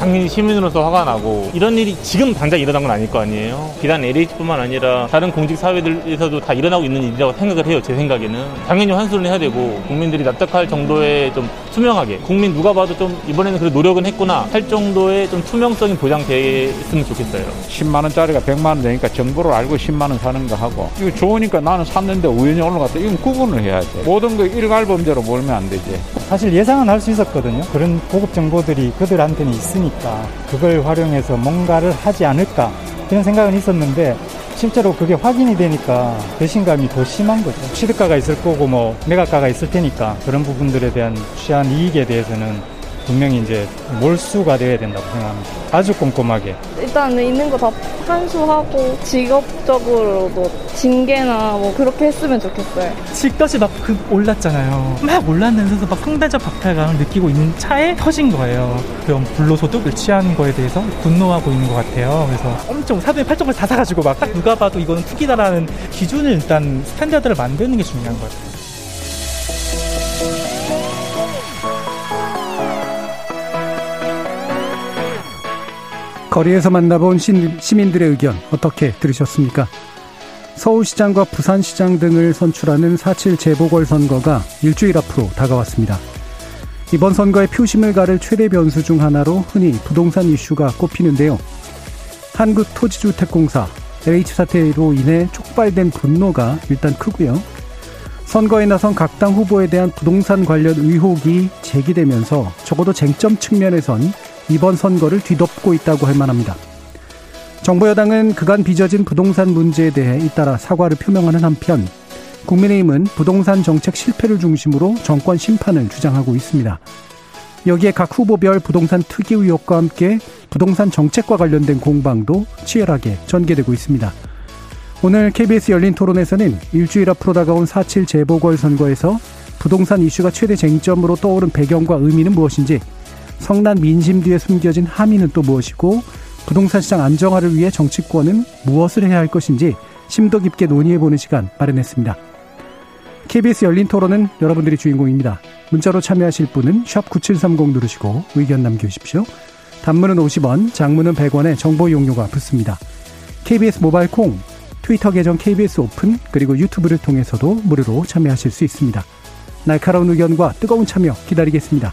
당연히 시민으로서 화가 나고 이런 일이 지금 당장 일어난 건 아닐 거 아니에요. 비단 LH뿐만 아니라 다른 공직 사회들에서도 다 일어나고 있는 일이라고 생각을 해요. 제 생각에는 당연히 환수를 해야 되고 국민들이 납득할 정도의 좀 투명하게 국민 누가 봐도 좀 이번에는 그래 노력은 했구나 할 정도의 좀 투명성이 보장됐으면 좋겠어요. 10만 원짜리가 100만 원 되니까 정보를 알고 10만 원 사는 거 하고 이거 좋으니까 나는 샀는데 우연히 올라갔다 이건 구분을 해야 돼. 모든 거 일괄 범죄로 몰면 안 되지. 사실 예상은 할 수 있었거든요. 그런 고급 정보들이 그들한테는 있으니 까 그걸 활용해서 뭔가를 하지 않을까 그런 생각은 있었는데 실제로 그게 확인이 되니까 배신감이 더 심한 거죠. 취득가가 있을 거고 뭐 매각가가 있을 테니까 그런 부분들에 대한 취한 이익에 대해서는 분명히 이제 몰수가 돼야 된다고 생각합니다. 아주 꼼꼼하게. 일단은 있는 거 다 환수하고 직업적으로도 징계나 뭐 그렇게 했으면 좋겠어요. 집값이 막그 올랐잖아요. 막 올랐는데도 막 상대적 박탈감을 느끼고 있는 차에 터진 거예요. 그런 불로소득을 취한 거에 대해서 분노하고 있는 것 같아요. 그래서 엄청 사돈의 팔촌을 다 사가지고 막딱 누가 봐도 이거는 투기다라는 기준을 일단 standard를 만드는 게 중요한 것 같아요. 거리에서 만나본 시민들의 의견 어떻게 들으셨습니까? 서울시장과 부산시장 등을 선출하는 4.7 재보궐선거가 일주일 앞으로 다가왔습니다. 이번 선거의 표심을 가를 최대 변수 중 하나로 흔히 부동산 이슈가 꼽히는데요. 한국토지주택공사 LH 사태로 인해 촉발된 분노가 일단 크고요. 선거에 나선 각 당 후보에 대한 부동산 관련 의혹이 제기되면서 적어도 쟁점 측면에선 이번 선거를 뒤덮고 있다고 할 만합니다. 정부 여당은 그간 빚어진 부동산 문제에 대해 잇따라 사과를 표명하는 한편 국민의힘은 부동산 정책 실패를 중심으로 정권 심판을 주장하고 있습니다. 여기에 각 후보별 부동산 특이 의혹과 함께 부동산 정책과 관련된 공방도 치열하게 전개되고 있습니다. 오늘 KBS 열린 토론에서는 일주일 앞으로 다가온 4.7 재보궐선거에서 부동산 이슈가 최대 쟁점으로 떠오른 배경과 의미는 무엇인지 성난 민심 뒤에 숨겨진 함의는 또 무엇이고 부동산 시장 안정화를 위해 정치권은 무엇을 해야 할 것인지 심도 깊게 논의해보는 시간 마련했습니다. KBS 열린 토론은 여러분들이 주인공입니다. 문자로 참여하실 분은 9730 누르시고 의견 남겨주십시오. 단문은 50원, 장문은 100원에 정보 이용료가 붙습니다. KBS 모바일 콩, 트위터 계정 KBS 오픈, 그리고 유튜브를 통해서도 무료로 참여하실 수 있습니다. 날카로운 의견과 뜨거운 참여 기다리겠습니다.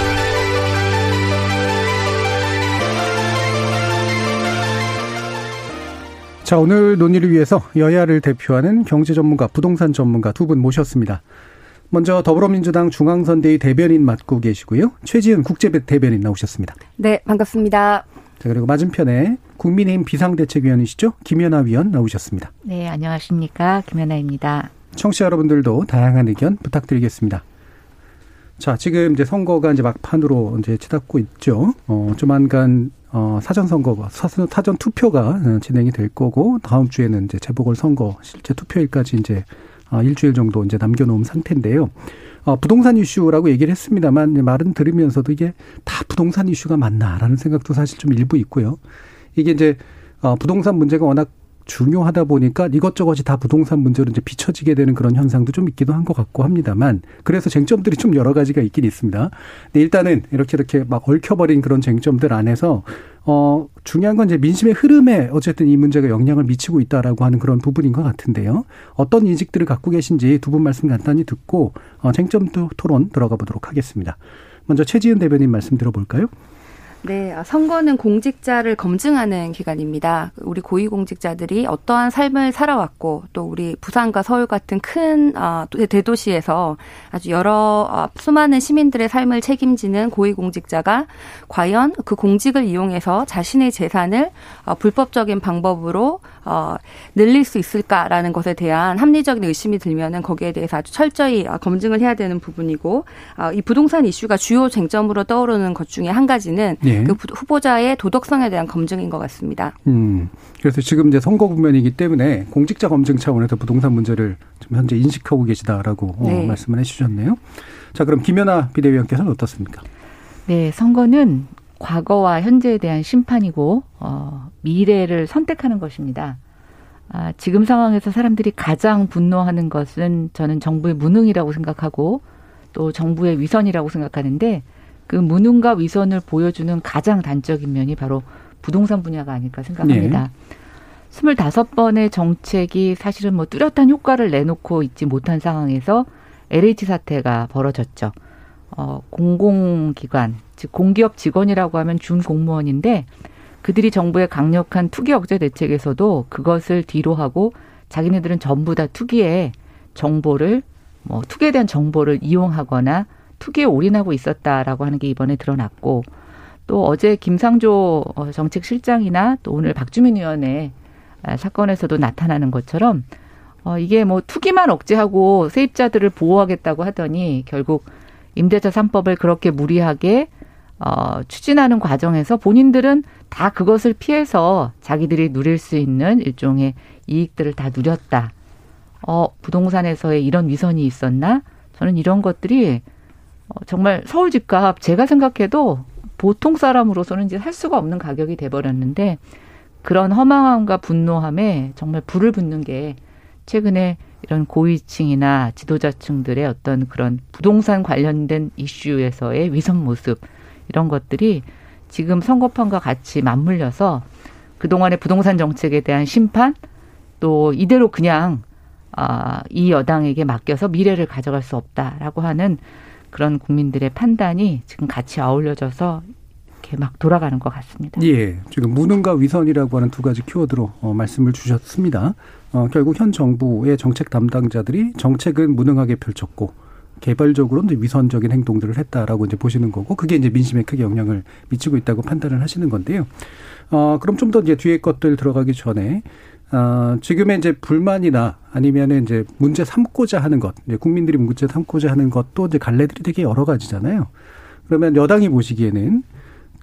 자, 오늘 논의를 위해서 여야를 대표하는 경제 전문가, 부동산 전문가 두 분 모셨습니다. 먼저 더불어민주당 중앙선대위 대변인 맡고 계시고요. 최지은 국제대변인 나오셨습니다. 네, 반갑습니다. 자, 그리고 맞은편에 국민의힘 비상대책위원이시죠? 김연아 위원 나오셨습니다. 네, 안녕하십니까. 김연아입니다. 청취자 여러분들도 다양한 의견 부탁드리겠습니다. 자, 지금 이제 선거가 이제 막판으로 이제 치닫고 있죠. 어, 조만간 어, 사전 선거가 사전, 사전 투표가 어, 진행이 될 거고 다음 주에는 이제 재보궐 선거 실제 투표일까지 이제 어, 일주일 정도 이제 남겨놓은 상태인데요. 어, 부동산 이슈라고 얘기를 했습니다만 말은 들으면서도 이게 다 부동산 이슈가 맞나라는 생각도 사실 좀 일부 있고요. 이게 이제 어, 부동산 문제가 워낙 중요하다 보니까 이것저것이 다 부동산 문제로 이제 비춰지게 되는 그런 현상도 좀 있기도 한 것 같고 합니다만 그래서 쟁점들이 좀 여러 가지가 있긴 있습니다. 근데 일단은 이렇게 이렇게 막 얽혀버린 그런 쟁점들 안에서 어 중요한 건 이제 민심의 흐름에 어쨌든 이 문제가 영향을 미치고 있다라고 하는 그런 부분인 것 같은데요. 어떤 인식들을 갖고 계신지 두 분 말씀 간단히 듣고 어 쟁점 토론 들어가 보도록 하겠습니다. 먼저 최지은 대변인 말씀 들어볼까요? 네, 아, 선거는 공직자를 검증하는 기간입니다. 우리 고위공직자들이 어떠한 삶을 살아왔고 또 우리 부산과 서울 같은 큰 아, 대도시에서 아주 여러 아, 수많은 시민들의 삶을 책임지는 고위공직자가 과연 그 공직을 이용해서 자신의 재산을 어, 불법적인 방법으로 어, 늘릴 수 있을까라는 것에 대한 합리적인 의심이 들면은 거기에 대해서 아주 철저히 검증을 해야 되는 부분이고 이 부동산 이슈가 주요 쟁점으로 떠오르는 것 중에 한 가지는 네. 예. 그 후보자의 도덕성에 대한 검증인 것 같습니다. 음. 그래서 지금 이제 선거 국면이기 때문에 공직자 검증 차원에서 부동산 문제를 좀 현재 인식하고 계시다라고 어, 네. 어, 말씀을 해주셨네요. 자, 그럼 김연아 비대위원께서는 어떻습니까? 네, 선거는 과거와 현재에 대한 심판이고 어, 미래를 선택하는 것입니다. 아, 지금 상황에서 사람들이 가장 분노하는 것은 저는 정부의 무능이라고 생각하고 또 정부의 위선이라고 생각하는데 그 무능과 위선을 보여주는 가장 단적인 면이 바로 부동산 분야가 아닐까 생각합니다. 네. 스물다섯 번의 정책이 사실은 뭐 뚜렷한 효과를 내놓고 있지 못한 상황에서 LH 사태가 벌어졌죠. 어, 공공기관, 즉 공기업 직원이라고 하면 준공무원인데 그들이 정부의 강력한 투기 억제 대책에서도 그것을 뒤로 하고 자기네들은 전부 다 투기에 정보를 뭐 투기에 대한 정보를 이용하거나 투기에 올인하고 있었다라고 하는 게 이번에 드러났고 또 어제 김상조 어, 정책실장이나 또 오늘 박주민 의원의 아, 사건에서도 나타나는 것처럼 어 이게 뭐 투기만 억제하고 세입자들을 보호하겠다고 하더니 결국 임대차 삼법을 그렇게 무리하게 어 추진하는 과정에서 본인들은 다 그것을 피해서 자기들이 누릴 수 있는 일종의 이익들을 다 누렸다. 어 부동산에서의 이런 위선이 있었나? 저는 이런 것들이 어, 정말 서울 집값 제가 생각해도 보통 사람으로서는 이제 살 수가 없는 가격이 돼버렸는데 그런 허망함과 분노함에 정말 불을 붙는 게 최근에 이런 고위층이나 지도자층들의 어떤 그런 부동산 관련된 이슈에서의 위선 모습 이런 것들이 지금 선거판과 같이 맞물려서 그동안의 부동산 정책에 대한 심판 또 이대로 그냥 아, 이 여당에게 맡겨서 미래를 가져갈 수 없다라고 하는 그런 국민들의 판단이 지금 같이 어울려져서 이렇게 막 돌아가는 것 같습니다. 예. 지금 무능과 위선이라고 하는 두 가지 키워드로 어, 말씀을 주셨습니다. 어, 결국 현 정부의 정책 담당자들이 정책은 무능하게 펼쳤고 개발적으로 이제 위선적인 행동들을 했다라고 이제 보시는 거고 그게 이제 민심에 크게 영향을 미치고 있다고 판단을 하시는 건데요. 어, 그럼 좀 더 이제 뒤에 것들 들어가기 전에 어, 지금의 이제 불만이나 아니면은 이제 문제 삼고자 하는 것, 이제 국민들이 문제 삼고자 하는 것도 이제 갈래들이 되게 여러 가지잖아요. 그러면 여당이 보시기에는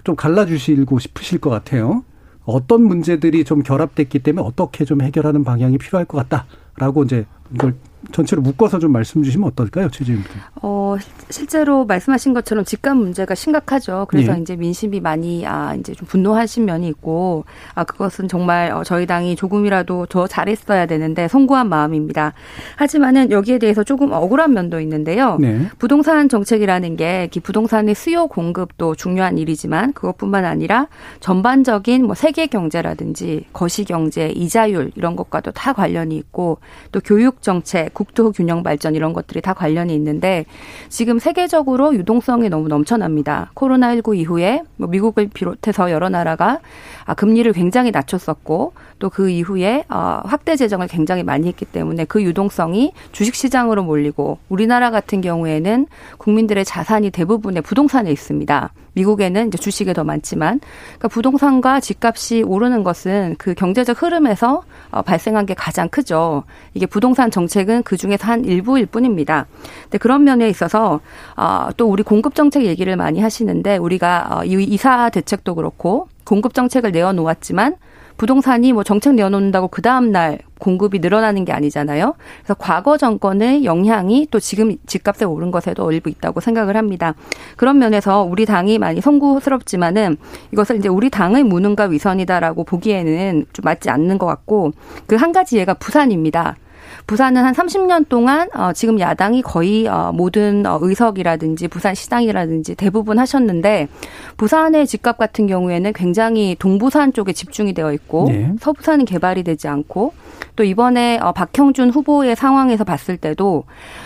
좀 갈라주시고 싶으실 것 같아요. 어떤 문제들이 좀 결합됐기 때문에 어떻게 좀 해결하는 방향이 필요할 것 같다라고 이제 이걸 전체로 묶어서 좀 말씀 주시면 어떨까요, 최재입니다. 어, 실제로 말씀하신 것처럼 집값 문제가 심각하죠. 그래서 예. 이제 민심이 많이 아 이제 좀 분노하신 면이 있고 아 그것은 정말 어, 저희 당이 조금이라도 더 잘했어야 되는데 송구한 마음입니다. 하지만은 여기에 대해서 조금 억울한 면도 있는데요. 네. 부동산 정책이라는 게 부동산의 수요 공급도 중요한 일이지만 그것뿐만 아니라 전반적인 뭐 세계 경제라든지 거시 경제, 이자율 이런 것과도 다 관련이 있고 또 교육 정책, 국토 균형 발전 이런 것들이 다 관련이 있는데 지금 세계적으로 유동성이 너무 넘쳐납니다. 코로나19 이후에 뭐 미국을 비롯해서 여러 나라가 아, 금리를 굉장히 낮췄었고 또 그 이후에 어, 확대 재정을 굉장히 많이 했기 때문에 그 유동성이 주식 시장으로 몰리고 우리나라 같은 경우에는 국민들의 자산이 대부분의 부동산에 있습니다. 미국에는 이제 주식에 더 많지만 그러니까 부동산과 집값이 오르는 것은 그 경제적 흐름에서 어, 발생한 게 가장 크죠. 이게 부동산 정책은 그 중에서 한 일부일 뿐입니다. 근데 그런 면에 있어서 어, 또 우리 공급 정책 얘기를 많이 하시는데 우리가 어, 이사 대책도 그렇고 공급 정책을 내어 놓았지만 부동산이 뭐 정책 내어놓는다고 그 다음 날 공급이 늘어나는 게 아니잖아요. 그래서 과거 정권의 영향이 또 지금 집값에 오른 것에도 일부 있다고 생각을 합니다. 그런 면에서 우리 당이 많이 송구스럽지만은 이것을 이제 우리 당의 무능과 위선이다라고 보기에는 좀 맞지 않는 것 같고 그 한 가지 예가 부산입니다. 부산은 한 30년 동안 어, 지금 야당이 거의 어, 모든 어, 의석이라든지 부산 시장이라든지 대부분 하셨는데 부산의 집값 같은 경우에는 굉장히 동부산 쪽에 집중이 되어 있고 네. 서부산은 개발이 되지 않고 또 이번에 어, 박형준 후보의 상황에서 봤을 때도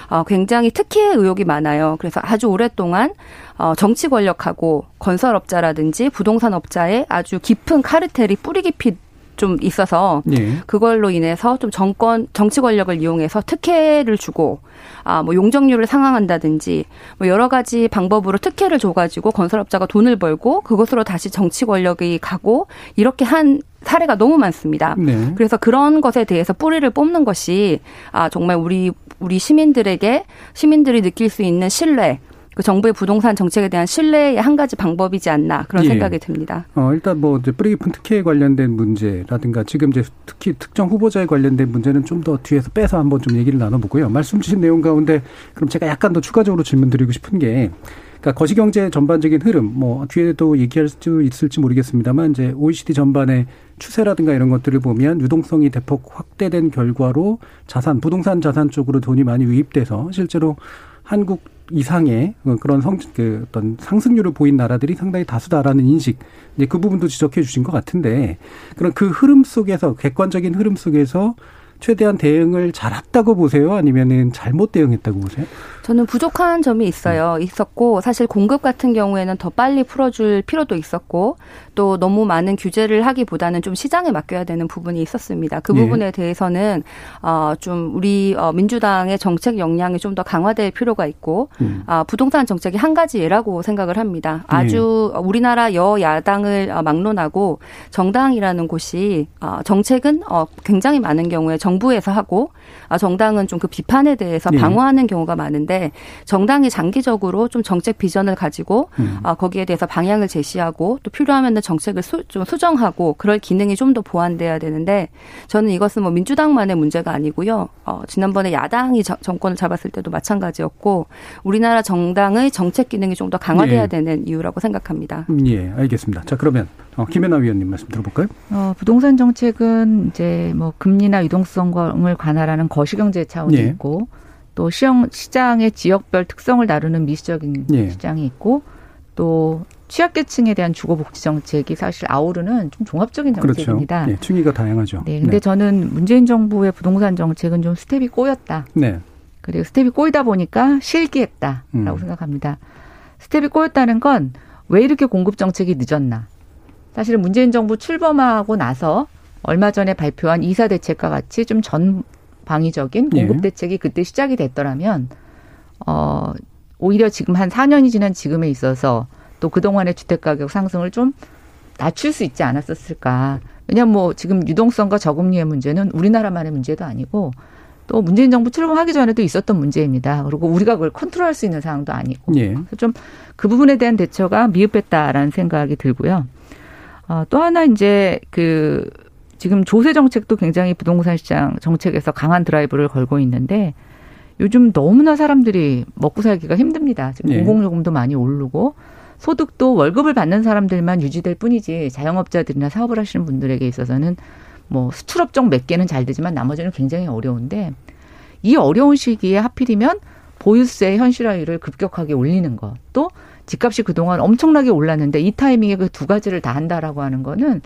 어, 굉장히 특혜의 의혹이 많아요. 그래서 아주 오랫동안 어, 정치 권력하고 건설업자라든지 부동산업자의 아주 깊은 카르텔이 뿌리 깊이 좀 있어서 네. 그걸로 인해서 좀 정권 정치 권력을 이용해서 특혜를 주고 아 뭐 용적률을 상황한다든지 뭐 여러 가지 방법으로 특혜를 줘가지고 건설업자가 돈을 벌고 그것으로 다시 정치 권력이 가고 이렇게 한 사례가 너무 많습니다. 네. 그래서 그런 것에 대해서 뿌리를 뽑는 것이 아 정말 우리 우리 시민들에게 시민들이 느낄 수 있는 신뢰 그 정부의 부동산 정책에 대한 신뢰의 한 가지 방법이지 않나 그런 예. 생각이 듭니다. 어, 일단 뭐 이제 뿌리 깊은 특혜에 관련된 문제라든가 지금 이제 특히 특정 후보자에 관련된 문제는 좀 더 뒤에서 빼서 한번 좀 얘기를 나눠보고요. 말씀 주신 내용 가운데 그럼 제가 약간 더 추가적으로 질문 드리고 싶은 게 그러니까 거시경제 전반적인 흐름, 뭐 뒤에도 얘기할 수 있을지 모르겠습니다만 이제 OECD 전반의 추세라든가 이런 것들을 보면 유동성이 대폭 확대된 결과로 자산, 부동산 자산 쪽으로 돈이 많이 유입돼서 실제로 한국 이상의 그런 성, 그 어떤 상승률을 보인 나라들이 상당히 다수다라는 인식, 이제 그 부분도 지적해 주신 것 같은데, 그런 그 흐름 속에서, 객관적인 흐름 속에서 최대한 대응을 잘했다고 보세요? 아니면은 잘못 대응했다고 보세요? 저는 부족한 점이 있어요. 음. 있었고 사실 공급 같은 경우에는 더 빨리 풀어줄 필요도 있었고 또 너무 많은 규제를 하기보다는 좀 시장에 맡겨야 되는 부분이 있었습니다. 그 예. 부분에 대해서는 어좀 우리 어 민주당의 정책 역량이 좀 더 강화될 필요가 있고 음. 아 부동산 정책이 한 가지 예라고 생각을 합니다. 아주 예. 우리나라 여야당을 어, 막론하고 정당이라는 곳이 어 정책은 어 굉장히 많은 경우에 정부에서 하고 아 정당은 좀 그 비판에 대해서 예. 방어하는 경우가 많은데 있는데 정당이 장기적으로 좀 정책 비전을 가지고 음. 어, 거기에 대해서 방향을 제시하고 또 필요하면 정책을 수, 좀 수정하고 그럴 기능이 좀 더 보완돼야 되는데 저는 이것은 뭐 민주당만의 문제가 아니고요. 어, 지난번에 야당이 저, 정권을 잡았을 때도 마찬가지였고 우리나라 정당의 정책 기능이 좀 더 강화돼야 예. 되는 이유라고 생각합니다. 음, 예, 알겠습니다. 자 그러면 어, 김연아 위원님 말씀 들어볼까요? 어, 부동산 정책은 이제 뭐 금리나 유동성을 관할하는 거시경제 차원이 예. 있고 또 시형, 시장의 지역별 특성을 다루는 미시적인 예. 시장이 있고 또 취약계층에 대한 주거복지 정책이 사실 아우르는 좀 종합적인 그렇죠. 정책입니다. 그렇죠. 네, 층위가 다양하죠. 네, 근데 네. 저는 문재인 정부의 부동산 정책은 좀 스텝이 꼬였다. 네. 그리고 스텝이 꼬이다 보니까 실기했다라고 음. 생각합니다. 스텝이 꼬였다는 건 왜 이렇게 공급 정책이 늦었나? 사실은 문재인 정부 출범하고 나서 얼마 전에 발표한 이사 대책과 같이 좀 전 방위적인 예. 공급 대책이 그때 시작이 됐더라면 어 오히려 지금 한 4년이 지난 지금에 있어서 또 그동안의 주택 가격 상승을 좀 낮출 수 있지 않았었을까. 왜냐면 뭐 지금 유동성과 저금리의 문제는 우리나라만의 문제도 아니고 또 문재인 정부 출범하기 전에도 있었던 문제입니다. 그리고 우리가 그걸 컨트롤할 수 있는 상황도 아니고. 예. 그래서 좀 그 부분에 대한 대처가 미흡했다라는 생각이 들고요. 어, 또 하나 이제 그 지금 조세 정책도 굉장히 부동산 시장 정책에서 강한 드라이브를 걸고 있는데 요즘 너무나 사람들이 먹고 살기가 힘듭니다. 지금 네. 공공요금도 많이 오르고 소득도 월급을 받는 사람들만 유지될 뿐이지 자영업자들이나 사업을 하시는 분들에게 있어서는 뭐 수출업종 몇 개는 잘 되지만 나머지는 굉장히 어려운데 이 어려운 시기에 하필이면 보유세 현실화율을 급격하게 올리는 것, 또 집값이 그동안 엄청나게 올랐는데 이 타이밍에 그 두 가지를 다 한다라고 하는 거는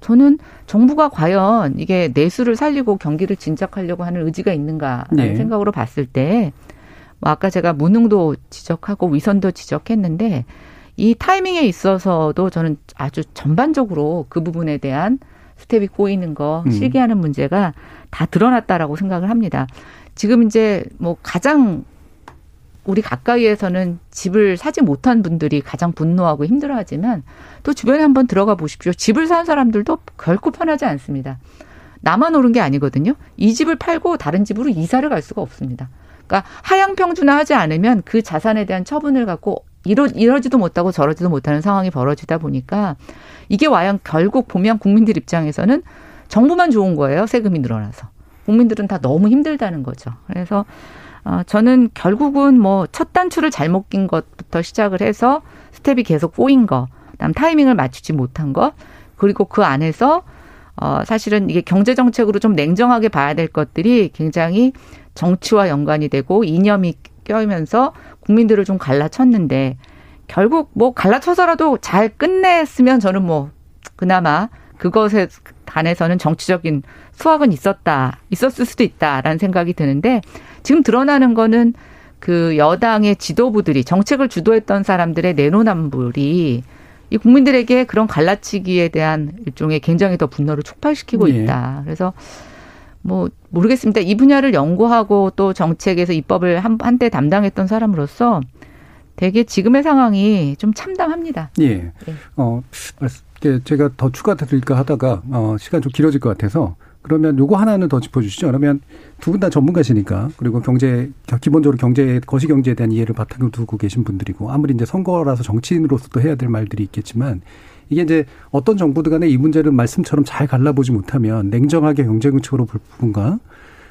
저는 정부가 과연 이게 내수를 살리고 경기를 진작하려고 하는 의지가 있는가라는 네. 생각으로 봤을 때, 뭐 아까 제가 무능도 지적하고 위선도 지적했는데 이 타이밍에 있어서도 저는 아주 전반적으로 그 부분에 대한 스텝이 꼬이는 거, 음. 실기하는 문제가 다 드러났다라고 생각을 합니다. 지금 이제 뭐 가장 우리 가까이에서는 집을 사지 못한 분들이 가장 분노하고 힘들어하지만 또 주변에 한번 들어가 보십시오. 집을 산 사람들도 결코 편하지 않습니다. 나만 오른 게 아니거든요. 이 집을 팔고 다른 집으로 이사를 갈 수가 없습니다. 그러니까 하향 평준화 하지 않으면 그 자산에 대한 처분을 갖고 이러 이러지도 못하고 저러지도 못하는 상황이 벌어지다 보니까 이게 와양 결국 보면 국민들 입장에서는 정부만 좋은 거예요. 세금이 늘어나서 국민들은 다 너무 힘들다는 거죠. 그래서 어, 저는 결국은 뭐 첫 단추를 잘못 낀 것부터 시작을 해서 스텝이 계속 꼬인 거, 그다음 타이밍을 맞추지 못한 거, 그리고 그 안에서 어, 사실은 이게 경제 정책으로 좀 냉정하게 봐야 될 것들이 굉장히 정치와 연관이 되고 이념이 껴이면서 국민들을 좀 갈라쳤는데 결국 뭐 갈라쳐서라도 잘 끝냈으면 저는 뭐 그나마 그것에 단에서는 정치적인 수확은 있었다, 있었을 수도 있다라는 생각이 드는데 지금 드러나는 거는 그 여당의 지도부들이 정책을 주도했던 사람들의 내로남불이 이 국민들에게 그런 갈라치기에 대한 일종의 굉장히 더 분노를 촉발시키고 예. 있다. 그래서 뭐 모르겠습니다. 이 분야를 연구하고 또 정책에서 입법을 한, 한때 담당했던 사람으로서 되게 지금의 상황이 좀 참담합니다. 예. 어, 말씀- 이게 제가 더 추가 드릴까 하다가, 어, 시간 좀 길어질 것 같아서, 그러면 요거 하나는 더 짚어주시죠. 그러면 두 분 다 전문가시니까, 그리고 경제, 기본적으로 경제, 거시 경제에 대한 이해를 바탕으로 두고 계신 분들이고, 아무리 이제 선거라서 정치인으로서도 해야 될 말들이 있겠지만, 이게 이제 어떤 정부들 간에 이 문제를 말씀처럼 잘 갈라보지 못하면 냉정하게 경제 정책으로 볼 부분과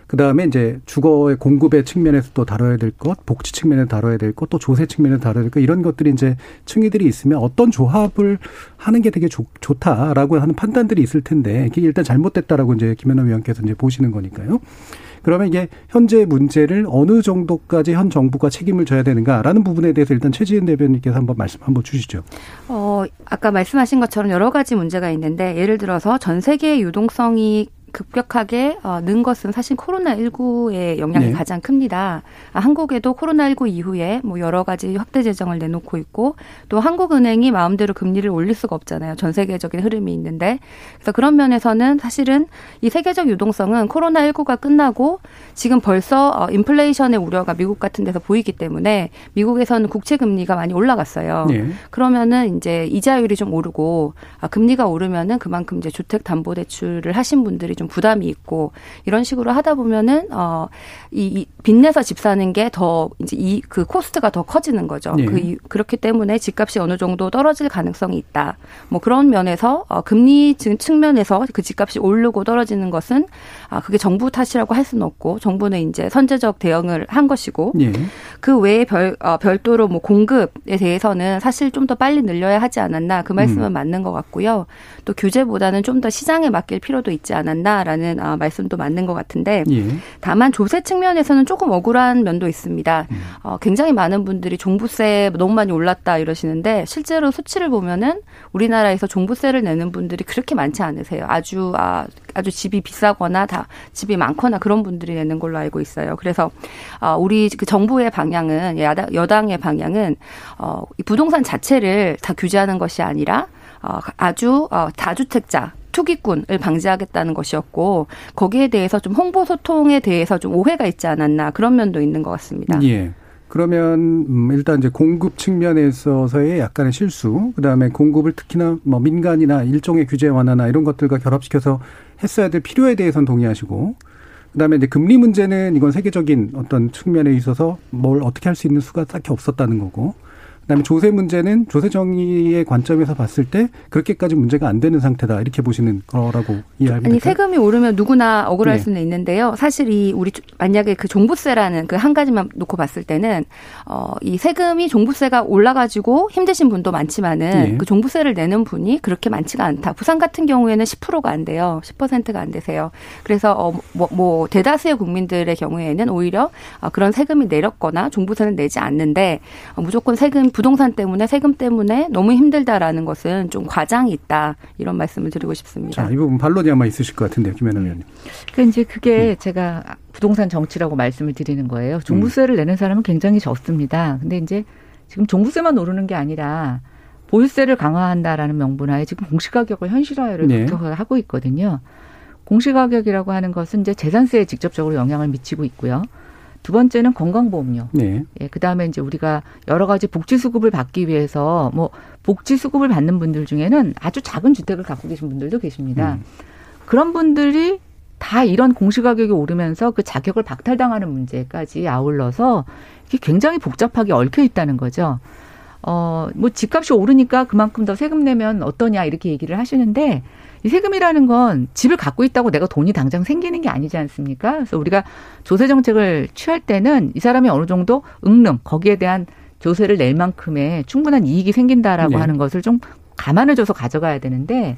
그 다음에 이제 주거의 공급의 측면에서 또 다뤄야 될 것, 복지 측면에서 다뤄야 될 것, 또 조세 측면에서 다뤄야 될 것, 이런 것들이 이제 층위들이 있으면 어떤 조합을 하는 게 되게 좋, 좋다라고 하는 판단들이 있을 텐데, 이게 일단 잘못됐다라고 이제 김연아 위원께서 이제 보시는 거니까요. 그러면 이게 현재 문제를 어느 정도까지 현 정부가 책임을 져야 되는가라는 부분에 대해서 일단 최지은 대변인께서 한번 말씀 한번 주시죠. 어, 아까 말씀하신 것처럼 여러 가지 문제가 있는데 예를 들어서 전 세계의 유동성이 급격하게 어, 는 것은 사실 코로나19의 영향이 네. 가장 큽니다. 아, 한국에도 코로나19 이후에 뭐 여러 가지 확대 재정을 내놓고 있고 또 한국은행이 마음대로 금리를 올릴 수가 없잖아요. 전 세계적인 흐름이 있는데 그래서 그런 면에서는 사실은 이 세계적 유동성은 코로나19가 끝나고 지금 벌써 어, 인플레이션의 우려가 미국 같은 데서 보이기 때문에 미국에서는 국채 금리가 많이 올라갔어요. 네. 그러면은 이제 이자율이 좀 오르고 아, 금리가 오르면은 그만큼 이제 주택 담보 대출을 하신 분들이 좀 부담이 있고 이런 식으로 하다 보면은 어이 이 빚내서 집 사는 게 더 이제 이 그 코스트가 더 커지는 거죠. 네. 그 그렇기 때문에 집값이 어느 정도 떨어질 가능성이 있다. 뭐 그런 면에서 어 금리 증- 측면에서 그 집값이 오르고 떨어지는 것은 아 그게 정부 탓이라고 할 수는 없고 정부는 이제 선제적 대응을 한 것이고 예. 그 외에 별, 어, 별도로 뭐 공급에 대해서는 사실 좀 더 빨리 늘려야 하지 않았나 그 말씀은 음. 맞는 것 같고요. 또 규제보다는 좀 더 시장에 맡길 필요도 있지 않았나 라는 아, 말씀도 맞는 것 같은데 예. 다만 조세 측면에서는 조금 억울한 면도 있습니다. 어, 굉장히 많은 분들이 종부세 너무 많이 올랐다 이러시는데 실제로 수치를 보면은 우리나라에서 종부세를 내는 분들이 그렇게 많지 않으세요. 아주 아, 아주 집이 비싸거나 다 집이 많거나 그런 분들이 내는 걸로 알고 있어요. 그래서 어, 우리 그 정부의 방향은 야당, 여당의 방향은 어, 이 부동산 자체를 다 규제하는 것이 아니라 어, 아주 어, 다주택자 투기꾼을 방지하겠다는 것이었고 거기에 대해서 좀 홍보 소통에 대해서 좀 오해가 있지 않았나 그런 면도 있는 것 같습니다. 예. 그러면 음, 일단 이제 공급 측면에 있어서의 약간의 실수, 그다음에 공급을 특히나 뭐 민간이나 일종의 규제 완화나 이런 것들과 결합시켜서 했어야 될 필요에 대해서는 동의하시고 그다음에 이제 금리 문제는 이건 세계적인 어떤 측면에 있어서 뭘 어떻게 할 수 있는 수가 딱히 없었다는 거고 그다음에 조세 문제는 조세 정의의 관점에서 봤을 때 그렇게까지 문제가 안 되는 상태다 이렇게 보시는 거라고 이해하면 아니 될까요? 세금이 오르면 누구나 억울할 네. 수는 있는데요. 사실 이 우리 조- 만약에 그 종부세라는 그 한 가지만 놓고 봤을 때는 어이 세금이 종부세가 올라가지고 힘드신 분도 많지만은 예. 그 종부세를 내는 분이 그렇게 많지가 않다. 부산 같은 경우에는 10%가 안 돼요. 10%가 안 되세요. 그래서 어뭐 뭐 대다수의 국민들의 경우에는 오히려 어, 그런 세금이 내렸거나 종부세는 내지 않는데 어, 무조건 세금 부동산 때문에 세금 때문에 너무 힘들다라는 것은 좀 과장이 있다 이런 말씀을 드리고 싶습니다. 자, 이 부분 반론이 아마 있으실 것 같은데요, 김현우 의원님. 그 이제 그게 제가 부동산 정치라고 말씀을 드리는 거예요. 종부세를 내는 사람은 굉장히 적습니다. 근데 이제 지금 종부세만 오르는 게 아니라 보유세를 강화한다라는 명분하에 지금 공시가격을 현실화를 네. 하고 있거든요. 공시가격이라고 하는 것은 이제 재산세에 직접적으로 영향을 미치고 있고요. 두 번째는 건강보험료. 네. 예, 그 다음에 이제 우리가 여러 가지 복지 수급을 받기 위해서 뭐 복지 수급을 받는 분들 중에는 아주 작은 주택을 갖고 계신 분들도 계십니다. 그런 분들이 다 이런 공시가격이 오르면서 그 자격을 박탈당하는 문제까지 아울러서 이게 굉장히 복잡하게 얽혀 있다는 거죠. 어, 뭐 집값이 오르니까 그만큼 더 세금 내면 어떠냐 이렇게 얘기를 하시는데 이 세금이라는 건 집을 갖고 있다고 내가 돈이 당장 생기는 게 아니지 않습니까? 그래서 우리가 조세 정책을 취할 때는 이 사람이 어느 정도 응능 거기에 대한 조세를 낼 만큼의 충분한 이익이 생긴다라고 네. 하는 것을 좀 감안해 줘서 가져가야 되는데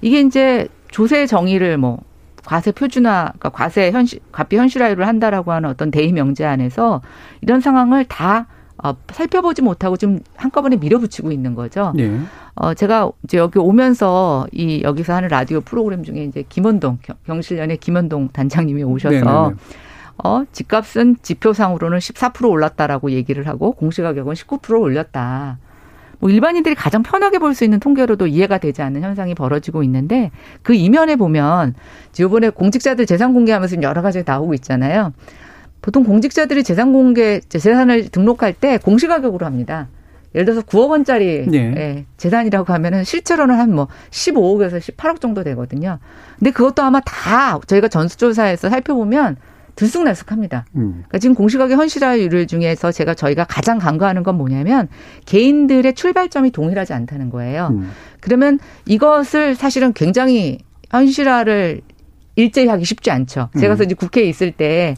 이게 이제 조세 정의를 뭐 과세 표준화, 그러니까 과세 현실, 과비 현실화를 한다라고 하는 어떤 대의 명제 안에서 이런 상황을 다 어, 살펴보지 못하고 좀 한꺼번에 밀어붙이고 있는 거죠. 네. 어, 제가 이제 여기 오면서 이 여기서 하는 라디오 프로그램 중에 이제 김원동 경실련의 김원동 단장님이 오셔서 네네네. 어, 집값은 지표상으로는 14% 올랐다라고 얘기를 하고 공시가격은 19% 올렸다. 뭐 일반인들이 가장 편하게 볼 수 있는 통계로도 이해가 되지 않는 현상이 벌어지고 있는데 그 이면에 보면 이번에 공직자들 재산 공개하면서 여러 가지 나오고 있잖아요. 보통 공직자들이 재산 공개 재산을 등록할 때 공시가격으로 합니다. 예를 들어서 9억 원짜리 네. 예, 재산이라고 하면은 실제로는 한 뭐 15억에서 18억 정도 되거든요. 근데 그것도 아마 다 저희가 전수조사에서 살펴보면 들쑥날쑥합니다. 음. 그러니까 지금 공시가격 현실화율 중에서 제가 저희가 가장 간과하는 건 뭐냐면 개인들의 출발점이 동일하지 않다는 거예요. 음. 그러면 이것을 사실은 굉장히 현실화를 일제히 하기 쉽지 않죠. 제가 음. 이제 국회에 있을 때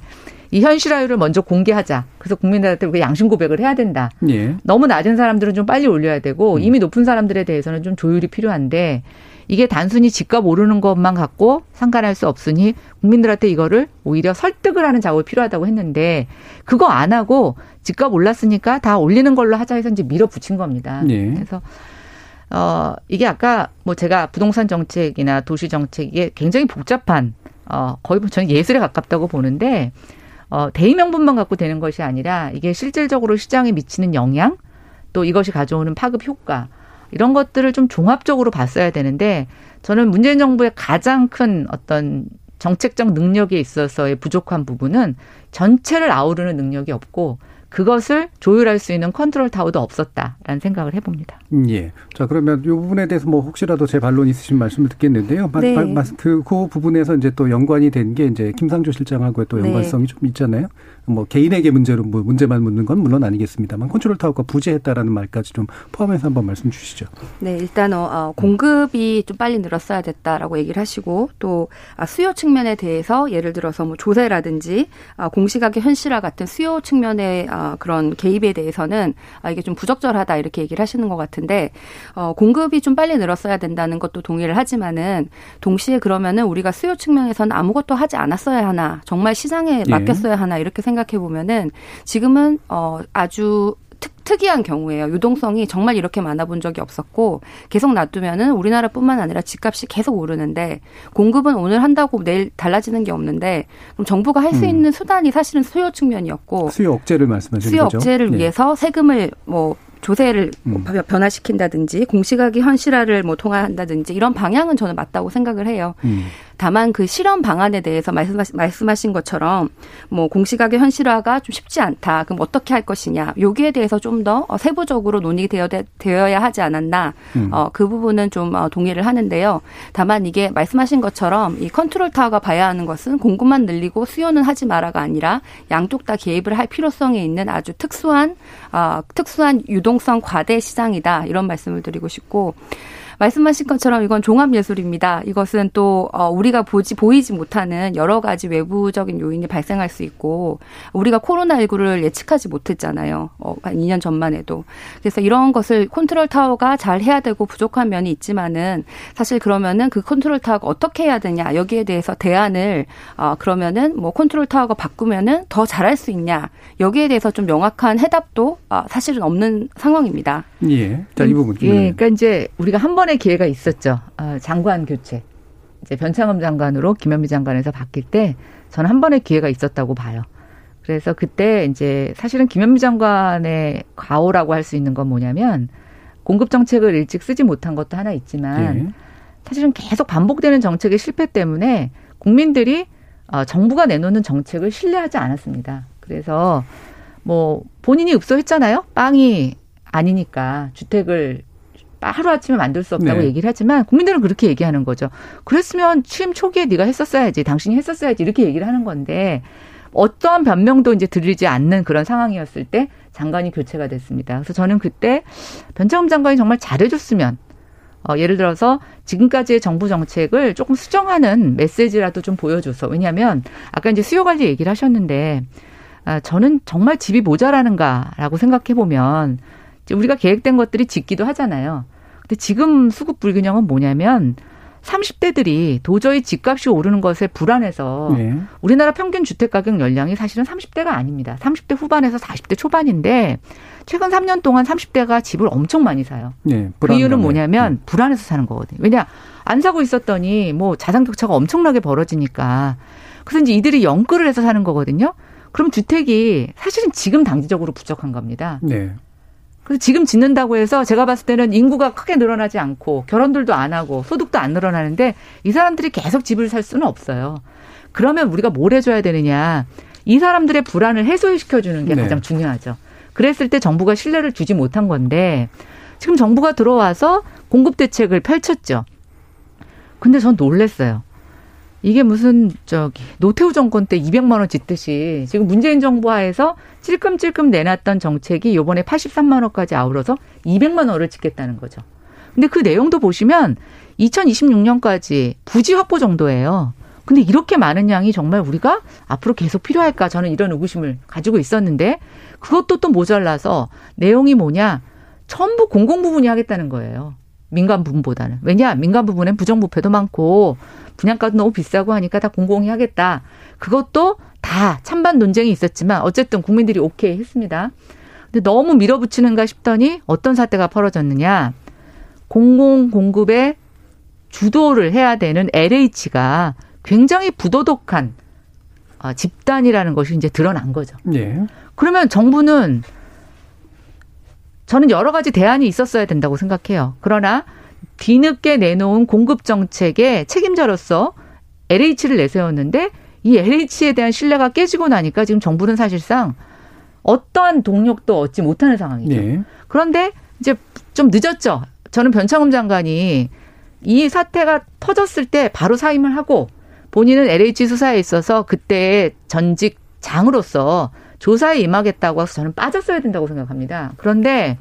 이 현실화율을 먼저 공개하자. 그래서 국민들한테 양심 고백을 해야 된다. 예. 너무 낮은 사람들은 좀 빨리 올려야 되고 음. 이미 높은 사람들에 대해서는 좀 조율이 필요한데 이게 단순히 집값 오르는 것만 갖고 상관할 수 없으니 국민들한테 이거를 오히려 설득을 하는 작업이 필요하다고 했는데 그거 안 하고 집값 올랐으니까 다 올리는 걸로 하자 해서 이제 밀어붙인 겁니다. 네. 그래서 어 이게 아까 뭐 제가 부동산 정책이나 도시 정책이 굉장히 복잡한 어 거의 뭐 저는 예술에 가깝다고 보는데 어 대의 명분만 갖고 되는 것이 아니라 이게 실질적으로 시장에 미치는 영향 또 이것이 가져오는 파급 효과 이런 것들을 좀 종합적으로 봤어야 되는데 저는 문재인 정부의 가장 큰 어떤 정책적 능력에 있어서의 부족한 부분은 전체를 아우르는 능력이 없고 그것을 조율할 수 있는 컨트롤 타워도 없었다라는 생각을 해봅니다. 음, 예. 자 그러면 이 부분에 대해서 뭐 혹시라도 제 반론 있으신 말씀을 듣겠는데요. 네. 그, 그 부분에서 이제 또 연관이 된 게 이제 김상조 실장하고의 또 네. 연관성이 네. 좀 있잖아요. 뭐 개인에게 문제로 뭐 문제만 묻는 건 물론 아니겠습니다만 컨트롤 타워가 부재했다라는 말까지 좀 포함해서 한번 말씀 주시죠. 네, 일단 어, 어, 공급이 좀 빨리 늘었어야 됐다라고 얘기를 하시고 또 아, 수요 측면에 대해서 예를 들어서 뭐 조세라든지 아, 공시가격 현실화 같은 수요 측면의 아, 그런 개입에 대해서는 아, 이게 좀 부적절하다 이렇게 얘기를 하시는 것 같은데 어, 공급이 좀 빨리 늘었어야 된다는 것도 동의를 하지만은 동시에 그러면은 우리가 수요 측면에서는 아무것도 하지 않았어야 하나 정말 시장에 예. 맡겼어야 하나 이렇게 생각. 생각해 보면은 지금은 어 아주 특, 특이한 경우에요. 유동성이 정말 이렇게 많아 본 적이 없었고 계속 놔두면은 우리나라뿐만 아니라 집값이 계속 오르는데 공급은 오늘 한다고 내일 달라지는 게 없는데 그럼 정부가 할수 음. 있는 수단이 사실은 수요 측면이었고 수요 억제를 말씀하시는 수요 거죠. 억제를 네. 위해서 세금을 뭐 조세를 음. 변화시킨다든지 공시가격 현실화를 뭐 통화한다든지 이런 방향은 저는 맞다고 생각을 해요. 음. 다만 그 실험 방안에 대해서 말씀하 신 것처럼 뭐 공시가격 현실화가 좀 쉽지 않다. 그럼 어떻게 할 것이냐. 여기에 대해서 좀 더 세부적으로 논의되어 되어야 하지 않았나. 음. 어, 그 부분은 좀 어, 동의를 하는데요. 다만 이게 말씀하신 것처럼 이 컨트롤 타워가 봐야 하는 것은 공급만 늘리고 수요는 하지 마라가 아니라 양쪽 다 개입을 할 필요성이 있는 아주 특수한 어, 특수한 유동성 과대 시장이다. 이런 말씀을 드리고 싶고 말씀하신 것처럼 이건 종합 예술입니다. 이것은 또 어, 우리가 보지 보이지 못하는 여러 가지 외부적인 요인이 발생할 수 있고 우리가 코로나19를 예측하지 못했잖아요. 어, 한 2년 전만 해도. 그래서 이런 것을 컨트롤 타워가 잘 해야 되고 부족한 면이 있지만은 사실 그러면은 그 컨트롤 타워가 어떻게 해야 되냐 여기에 대해서 대안을 어, 그러면은 뭐 컨트롤 타워가 바꾸면은 더 잘할 수 있냐 여기에 대해서 좀 명확한 해답도 어, 사실은 없는 상황입니다. 예. 자, 이 부분. 예. 그러니까 이제 우리가 한 번의 기회가 있었죠. 어, 장관 교체. 이제 변창흠 장관으로 김현미 장관에서 바뀔 때 저는 한 번의 기회가 있었다고 봐요. 그래서 그때 이제 사실은 김현미 장관의 과오라고 할 수 있는 건 뭐냐면 공급 정책을 일찍 쓰지 못한 것도 하나 있지만 네. 사실은 계속 반복되는 정책의 실패 때문에 국민들이 어, 정부가 내놓는 정책을 신뢰하지 않았습니다. 그래서 뭐 본인이 읍소했잖아요. 빵이 아니니까 주택을 하루아침에 만들 수 없다고 네. 얘기를 하지만 국민들은 그렇게 얘기하는 거죠. 그랬으면 취임 초기에 네가 했었어야지. 당신이 했었어야지. 이렇게 얘기를 하는 건데 어떠한 변명도 이제 들리지 않는 그런 상황이었을 때 장관이 교체가 됐습니다. 그래서 저는 그때 변창흠 장관이 정말 잘해줬으면 어, 예를 들어서 지금까지의 정부 정책을 조금 수정하는 메시지라도 좀 보여줘서 왜냐하면 아까 이제 수요 관리 얘기를 하셨는데 아, 저는 정말 집이 모자라는가라고 생각해 보면 우리가 계획된 것들이 짓기도 하잖아요. 근데 지금 수급 불균형은 뭐냐면 30대들이 도저히 집값이 오르는 것에 불안해서 네. 우리나라 평균 주택 가격 연령이 사실은 30대가 아닙니다. 30대 후반에서 40대 초반인데 최근 3년 동안 30대가 집을 엄청 많이 사요. 네, 그. 이유는 뭐냐면 불안해서 사는 거거든요. 왜냐 안 사고 있었더니 뭐 자산 격차가 엄청나게 벌어지니까 그래서 이제 이들이 연끌을 해서 사는 거거든요. 그럼 주택이 사실은 지금 당지적으로 부족한 겁니다. 네. 그래서 지금 짓는다고 해서 제가 봤을 때는 인구가 크게 늘어나지 않고 결혼들도 안 하고 소득도 안 늘어나는데 이 사람들이 계속 집을 살 수는 없어요. 그러면 우리가 뭘 해줘야 되느냐. 이 사람들의 불안을 해소시켜주는 게 네. 가장 중요하죠. 그랬을 때 정부가 신뢰를 주지 못한 건데 지금 정부가 들어와서 공급 대책을 펼쳤죠. 근데 전 놀랬어요. 이게 무슨 저기 노태우 정권 때 200만 원 짓듯이 지금 문재인 정부 하에서 찔끔찔끔 내놨던 정책이 요번에 83만 원까지 아우러서 200만 원을 짓겠다는 거죠. 근데 그 내용도 보시면 2026년까지 부지 확보 정도예요. 근데 이렇게 많은 양이 정말 우리가 앞으로 계속 필요할까 저는 이런 의구심을 가지고 있었는데 그것도 또 모자라서 내용이 뭐냐 전부 공공 부분이 하겠다는 거예요. 민간 부분보다는. 왜냐? 민간 부분엔 부정부패도 많고 분양가도 너무 비싸고 하니까 다 공공이 하겠다. 그것도 다 찬반 논쟁이 있었지만 어쨌든 국민들이 오케이 했습니다. 근데 너무 밀어붙이는가 싶더니 어떤 사태가 벌어졌느냐. 공공 공급에 주도를 해야 되는 LH가 굉장히 부도덕한 어, 집단이라는 것이 이제 드러난 거죠. 네. 그러면 정부는 저는 여러 가지 대안이 있었어야 된다고 생각해요. 그러나 뒤늦게 내놓은 공급 정책의 책임자로서 LH를 내세웠는데 이 LH에 대한 신뢰가 깨지고 나니까 지금 정부는 사실상 어떠한 동력도 얻지 못하는 상황이죠. 네. 그런데 이제 좀 늦었죠. 저는 변창흠 장관이 이 사태가 터졌을 때 바로 사임을 하고 본인은 LH 수사에 있어서 그때 전직 장으로서 조사에 임하겠다고 해서 저는 빠졌어야 된다고 생각합니다. 그런데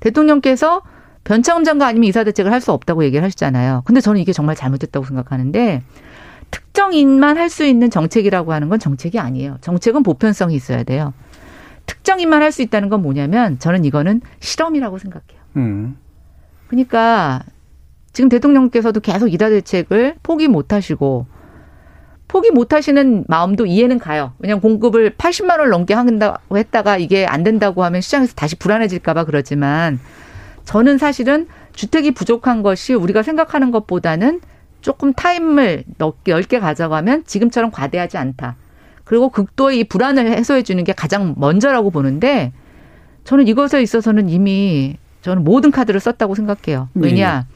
대통령께서 변창흠 장관 아니면 이사 대책을 할 수 없다고 얘기를 하시잖아요. 근데 저는 이게 정말 잘못됐다고 생각하는데 특정인만 할 수 있는 정책이라고 하는 건 정책이 아니에요. 정책은 보편성이 있어야 돼요. 특정인만 할 수 있다는 건 뭐냐면 저는 이거는 실험이라고 생각해요. 음. 그러니까 지금 대통령께서도 계속 이사 대책을 포기 못 하시고 포기 못 하시는 마음도 이해는 가요. 왜냐하면 공급을 80만 원을 넘게 한다고 했다가 이게 안 된다고 하면 시장에서 다시 불안해질까 봐 그러지만 저는 사실은 주택이 부족한 것이 우리가 생각하는 것보다는 조금 타임을 넓게, 넓게 가져가면 지금처럼 과대하지 않다. 그리고 극도의 이 불안을 해소해 주는 게 가장 먼저라고 보는데 저는 이것에 있어서는 이미 저는 모든 카드를 썼다고 생각해요. 왜냐?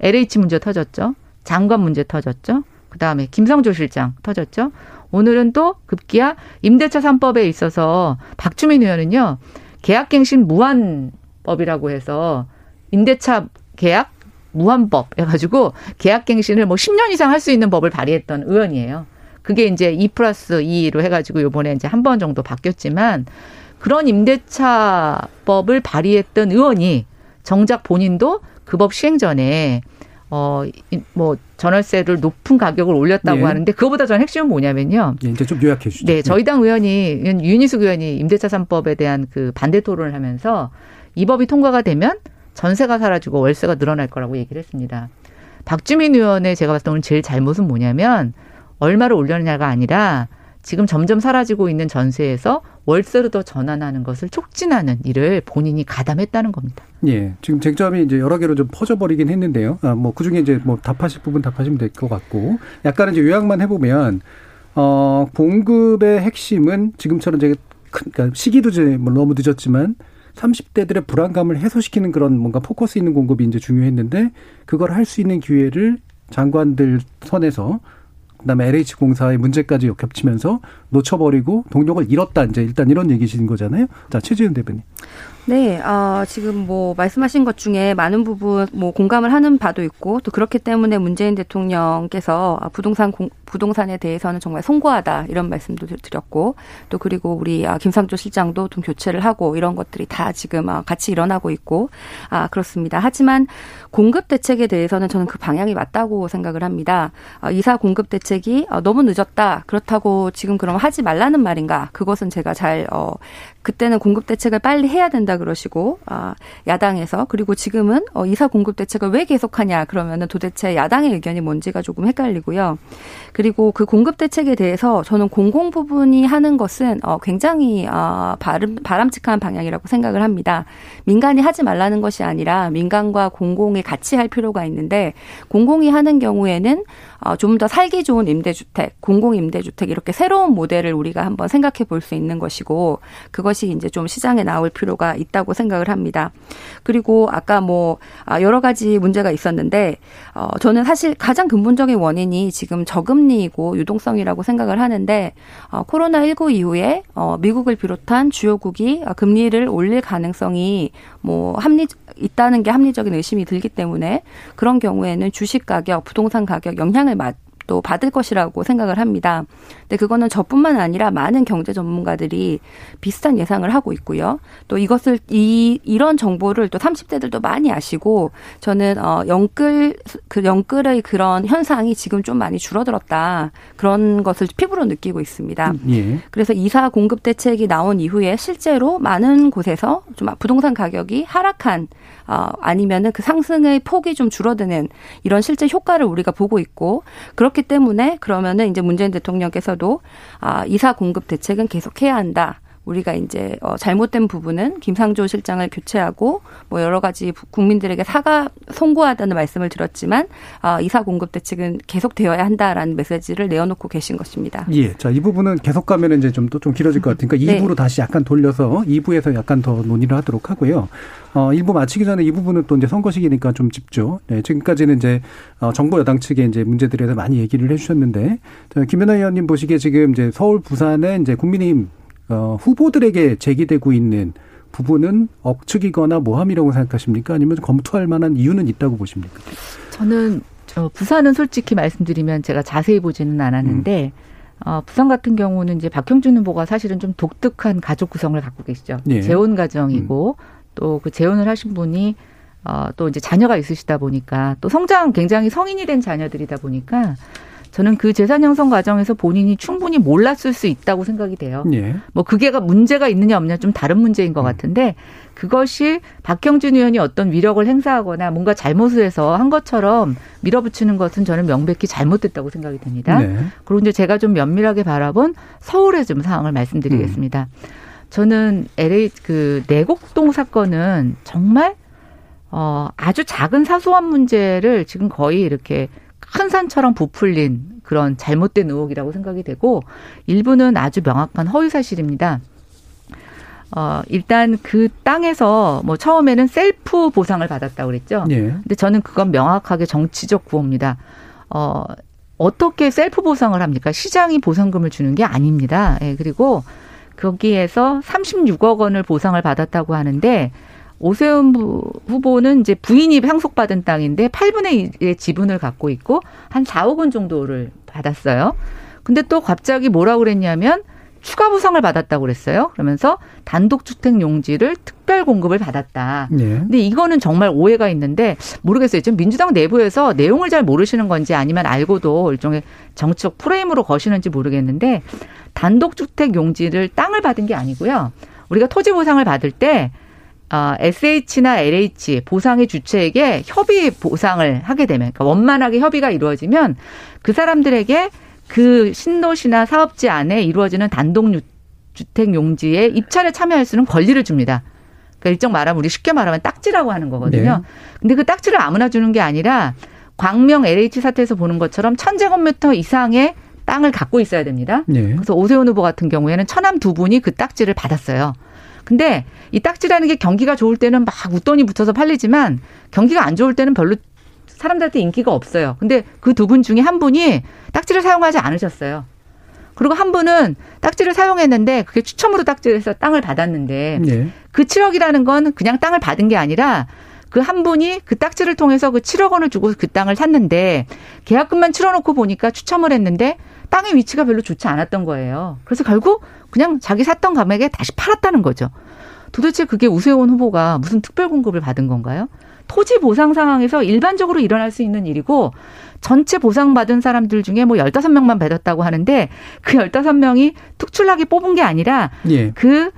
LH 문제 터졌죠. 장관 문제 터졌죠. 그 다음에 김성조 실장 터졌죠. 오늘은 또 급기야 임대차 3법에 있어서 박주민 의원은요. 계약갱신 무한법이라고 해서 임대차 계약 무한법 해가지고 계약갱신을 뭐 10년 이상 할 수 있는 법을 발의했던 의원이에요. 그게 이제 2 플러스 2로 해가지고 요번에 이제 한 번 정도 바뀌었지만 그런 임대차법을 발의했던 의원이 정작 본인도 그 법 시행 전에 어, 뭐, 전월세를 높은 가격을 올렸다고 네. 하는데, 그거보다 전 핵심은 뭐냐면요. 예, 이제 좀 요약해 주시죠. 네, 저희 당 의원이, 윤희숙 의원이 임대차 3법에 대한 그 반대 토론을 하면서 이 법이 통과가 되면 전세가 사라지고 월세가 늘어날 거라고 얘기를 했습니다. 박주민 의원의 제가 봤을 때 오늘 제일 잘못은 뭐냐면, 얼마를 올렸냐가 아니라 지금 점점 사라지고 있는 전세에서 월세로 더 전환하는 것을 촉진하는 일을 본인이 가담했다는 겁니다. 예. 지금 쟁점이 이제 여러 개로 좀 퍼져버리긴 했는데요. 아, 뭐, 그 중에 이제 뭐 답하실 부분 답하시면 될 것 같고. 약간은 이제 요약만 해보면, 어, 공급의 핵심은 지금처럼 이제 큰, 그러니까 시기도 이제 뭐 너무 늦었지만 30대들의 불안감을 해소시키는 그런 뭔가 포커스 있는 공급이 이제 중요했는데 그걸 할 수 있는 기회를 장관들 선에서 그다음에 LH 공사의 문제까지 겹치면서 놓쳐버리고 동력을 잃었다 이제 일단 이런 얘기신 거잖아요. 자 최지은 대변인. 네, 어, 지금 뭐 말씀하신 것 중에 많은 부분 뭐 공감을 하는 바도 있고 또 그렇기 때문에 문재인 대통령께서 아, 부동산 공, 부동산에 대해서는 정말 송구하다 이런 말씀도 드- 드렸고 또 그리고 우리 아, 김상조 실장도 좀 교체를 하고 이런 것들이 다 지금 아, 같이 일어나고 있고 아 그렇습니다. 하지만 공급 대책에 대해서는 저는 그 방향이 맞다고 생각을 합니다. 아, 이사 공급 대책이 아, 너무 늦었다. 그렇다고 지금 그럼 하지 말라는 말인가? 그것은 제가 잘 어, 그때는 공급 대책을 빨리 해야 된다 그러시고 아, 야당에서 그리고 지금은 어, 이사 공급 대책을 왜 계속하냐 그러면은 도대체 야당의 의견이 뭔지가 조금 헷갈리고요. 그리고 그 공급 대책에 대해서 저는 공공 부분이 하는 것은 어, 굉장히 어, 바람, 바람직한 방향이라고 생각을 합니다. 민간이 하지 말라는 것이 아니라 민간과 공공이 같이 할 필요가 있는데 공공이 하는 경우에는 어, 좀 더 살기 좋은 임대주택, 공공 임대주택 이렇게 새로운 모델을 우리가 한번 생각해 볼 수 있는 것이고 그것이 이제 좀 시장에 나올 필요가 있다고 생각을 합니다. 그리고 아까 뭐 아, 여러 가지 문제가 있었는데 어, 저는 사실 가장 근본적인 원인이 지금 저금리이고 유동성이라고 생각을 하는데 어, 코로나 19 이후에 어, 미국을 비롯한 주요국이 금리를 올릴 가능성이 뭐 합리 있다는 게 합리적인 의심이 들기 때문에 그런 경우에는 주식 가격, 부동산 가격 영향을 받, 또 받을 것이라고 생각을 합니다. 근데 그거는 저뿐만 아니라 많은 경제 전문가들이 비슷한 예상을 하고 있고요. 또 이것을 이 이런 정보를 또 30대들도 많이 아시고 저는 어 영끌 그 영끌의 그런 현상이 지금 좀 많이 줄어들었다. 그런 것을 피부로 느끼고 있습니다. 예. 그래서 이사 공급 대책이 나온 이후에 실제로 많은 곳에서 좀 부동산 가격이 하락한 어, 아니면은 그 상승의 폭이 좀 줄어드는 이런 실제 효과를 우리가 보고 있고 그렇기 때문에 그러면은 이제 문재인 대통령께서도 아, 이사 공급 대책은 계속해야 한다. 우리가 이제 어 잘못된 부분은 김상조 실장을 교체하고 뭐 여러 가지 국민들에게 사과 송구하다는 말씀을 들었지만 어 이사 공급 대책은 계속되어야 한다라는 메시지를 내어놓고 계신 것입니다. 예. 자, 이 부분은 계속 가면 이제 좀또좀 길어질 것 같으니까 네. 2부로 다시 약간 돌려서 2부에서 약간 더 논의를 하도록 하고요. 어, 1부 마치기 전에 이 부분은 또 이제 선거 시기니까 좀 짚죠. 네, 지금까지는 이제 어, 정부 여당 측의 이제 문제들에 대해서 많이 얘기를 해주셨는데, 김연아 의원님 보시기에 지금 이제 서울, 부산에 이제 국민의힘 어, 후보들에게 제기되고 있는 부분은 억측이거나 모함이라고 생각하십니까? 아니면 검토할 만한 이유는 있다고 보십니까? 저는 저 부산은 솔직히 말씀드리면 제가 자세히 보지는 않았는데 음. 어, 부산 같은 경우는 이제 박형준 후보가 사실은 좀 독특한 가족 구성을 갖고 계시죠. 예. 재혼 가정이고 음. 또그 재혼을 하신 분이 어, 또 이제 자녀가 있으시다 보니까 또 성장 굉장히 성인이 된 자녀들이다 보니까 저는 그 재산 형성 과정에서 본인이 충분히 몰랐을 수 있다고 생각이 돼요. 예. 뭐 그게가 문제가 있느냐 없느냐 좀 다른 문제인 것 음. 같은데 그것이 박형준 의원이 어떤 위력을 행사하거나 뭔가 잘못을 해서 한 것처럼 밀어붙이는 것은 저는 명백히 잘못됐다고 생각이 듭니다. 네. 그리고 이제 제가 좀 면밀하게 바라본 서울의 좀 상황을 말씀드리겠습니다. 음. 저는 LA 그 내곡동 사건은 정말 어 아주 작은 사소한 문제를 지금 거의 이렇게 큰 산처럼 부풀린 그런 잘못된 의혹이라고 생각이 되고 일부는 아주 명확한 허위 사실입니다. 어, 일단 그 땅에서 뭐 처음에는 셀프 보상을 받았다고 그랬죠. 예. 근데 저는 그건 명확하게 정치적 구호입니다. 어, 어떻게 셀프 보상을 합니까? 시장이 보상금을 주는 게 아닙니다. 예, 그리고 거기에서 36억 원을 보상을 받았다고 하는데 오세훈 후보는 이제 부인이 상속받은 땅인데 8분의 1의 지분을 갖고 있고 한 4억 원 정도를 받았어요. 근데 또 갑자기 뭐라고 그랬냐면 추가 보상을 받았다고 그랬어요. 그러면서 단독주택 용지를 특별 공급을 받았다. 네. 근데 이거는 정말 오해가 있는데 모르겠어요. 지금 민주당 내부에서 내용을 잘 모르시는 건지 아니면 알고도 일종의 정치적 프레임으로 거시는지 모르겠는데 단독주택 용지를 땅을 받은 게 아니고요. 우리가 토지 보상을 받을 때 어, SH나 LH 보상의 주체에게 협의 보상을 하게 되면, 그러니까 원만하게 협의가 이루어지면 그 사람들에게 그 신도시나 사업지 안에 이루어지는 단독 주택 용지에 입찰에 참여할 수 있는 권리를 줍니다. 그러니까 일정 말하면 우리 쉽게 말하면 딱지라고 하는 거거든요. 네. 근데 그 딱지를 아무나 주는 게 아니라 광명 LH 사태에서 보는 것처럼 천제곱미터 이상의 땅을 갖고 있어야 됩니다. 네. 그래서 오세훈 후보 같은 경우에는 천암 두 분이 그 딱지를 받았어요. 근데 이 딱지라는 게 경기가 좋을 때는 막 웃돈이 붙어서 팔리지만 경기가 안 좋을 때는 별로 사람들한테 인기가 없어요. 근데 그 두 분 중에 한 분이 딱지를 사용하지 않으셨어요. 그리고 한 분은 딱지를 사용했는데 그게 추첨으로 딱지를 해서 땅을 받았는데 네. 그 7억이라는 건 그냥 땅을 받은 게 아니라 그 한 분이 그 딱지를 통해서 그 7억 원을 주고 그 땅을 샀는데 계약금만 치러놓고 보니까 추첨을 했는데 땅의 위치가 별로 좋지 않았던 거예요. 그래서 결국 그냥 자기 샀던 가액에 다시 팔았다는 거죠. 도대체 그게 우세훈 후보가 무슨 특별 공급을 받은 건가요? 토지 보상 상황에서 일반적으로 일어날 수 있는 일이고 전체 보상받은 사람들 중에 뭐 15명만 받았다고 하는데 그 15명이 특출나게 뽑은 게 아니라 예. 그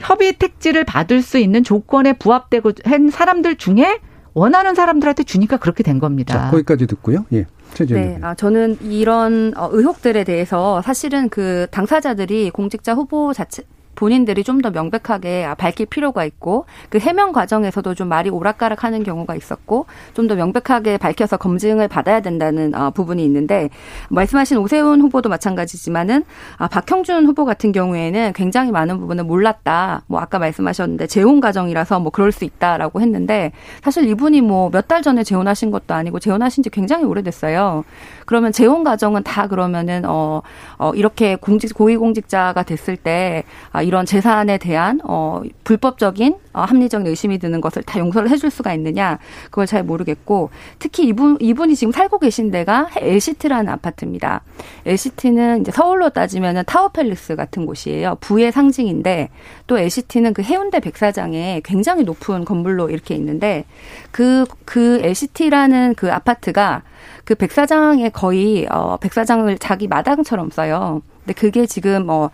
협의 택지를 받을 수 있는 조건에 부합되고 한 사람들 중에 원하는 사람들한테 주니까 그렇게 된 겁니다. 자, 거기까지 듣고요. 예. 네, 아, 저는 이런 어, 의혹들에 대해서 사실은 그 당사자들이 공직자 후보 자체 본인들이 좀 더 명백하게 아, 밝힐 필요가 있고 그 해명 과정에서도 좀 말이 오락가락하는 경우가 있었고 좀 더 명백하게 밝혀서 검증을 받아야 된다는 어, 부분이 있는데 말씀하신 오세훈 후보도 마찬가지지만은 아, 박형준 후보 같은 경우에는 굉장히 많은 부분을 몰랐다. 뭐 아까 말씀하셨는데 재혼 과정이라서 뭐 그럴 수 있다라고 했는데 사실 이분이 뭐 몇 달 전에 재혼하신 것도 아니고 재혼하신 지 굉장히 오래됐어요. 그러면 재혼 과정은 다 그러면은 어, 어 이렇게 공직 고위공직자가 됐을 때 아, 이런 재산에 대한 어 불법적인 어, 합리적인 의심이 드는 것을 다 용서를 해줄 수가 있느냐 그걸 잘 모르겠고 특히 이분 이분이 지금 살고 계신 데가 LCT라는 아파트입니다. LCT는 이제 서울로 따지면은 타워팰리스 같은 곳이에요. 부의 상징인데 또 LCT는 그 해운대 백사장에 굉장히 높은 건물로 이렇게 있는데 그그 그 LCT라는 그 아파트가 그 백사장에 거의 어 백사장을 자기 마당처럼 써요. 근데 그게 지금 뭐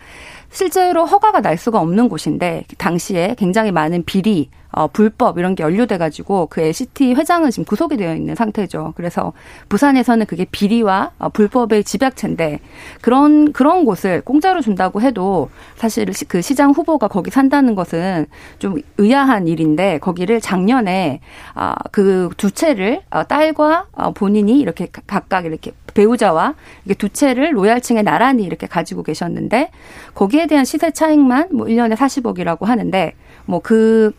실제로 허가가 날 수가 없는 곳인데 당시에 굉장히 많은 비리, 어, 불법 이런 게 연루돼 가지고 그 LCT 회장은 지금 구속이 되어 있는 상태죠. 그래서 부산에서는 그게 비리와 어, 불법의 집약체인데 그런 그런 곳을 공짜로 준다고 해도 사실 그 시장 후보가 거기 산다는 것은 좀 의아한 일인데 거기를 작년에 아, 그두 채를 어, 딸과 어, 본인이 이렇게 각각 이렇게 배우자와 이게 두 채를 로얄층에 나란히 이렇게 가지고 계셨는데 거기에 대한 시세 차익만 뭐 1년에 40억이라고 하는데 뭐그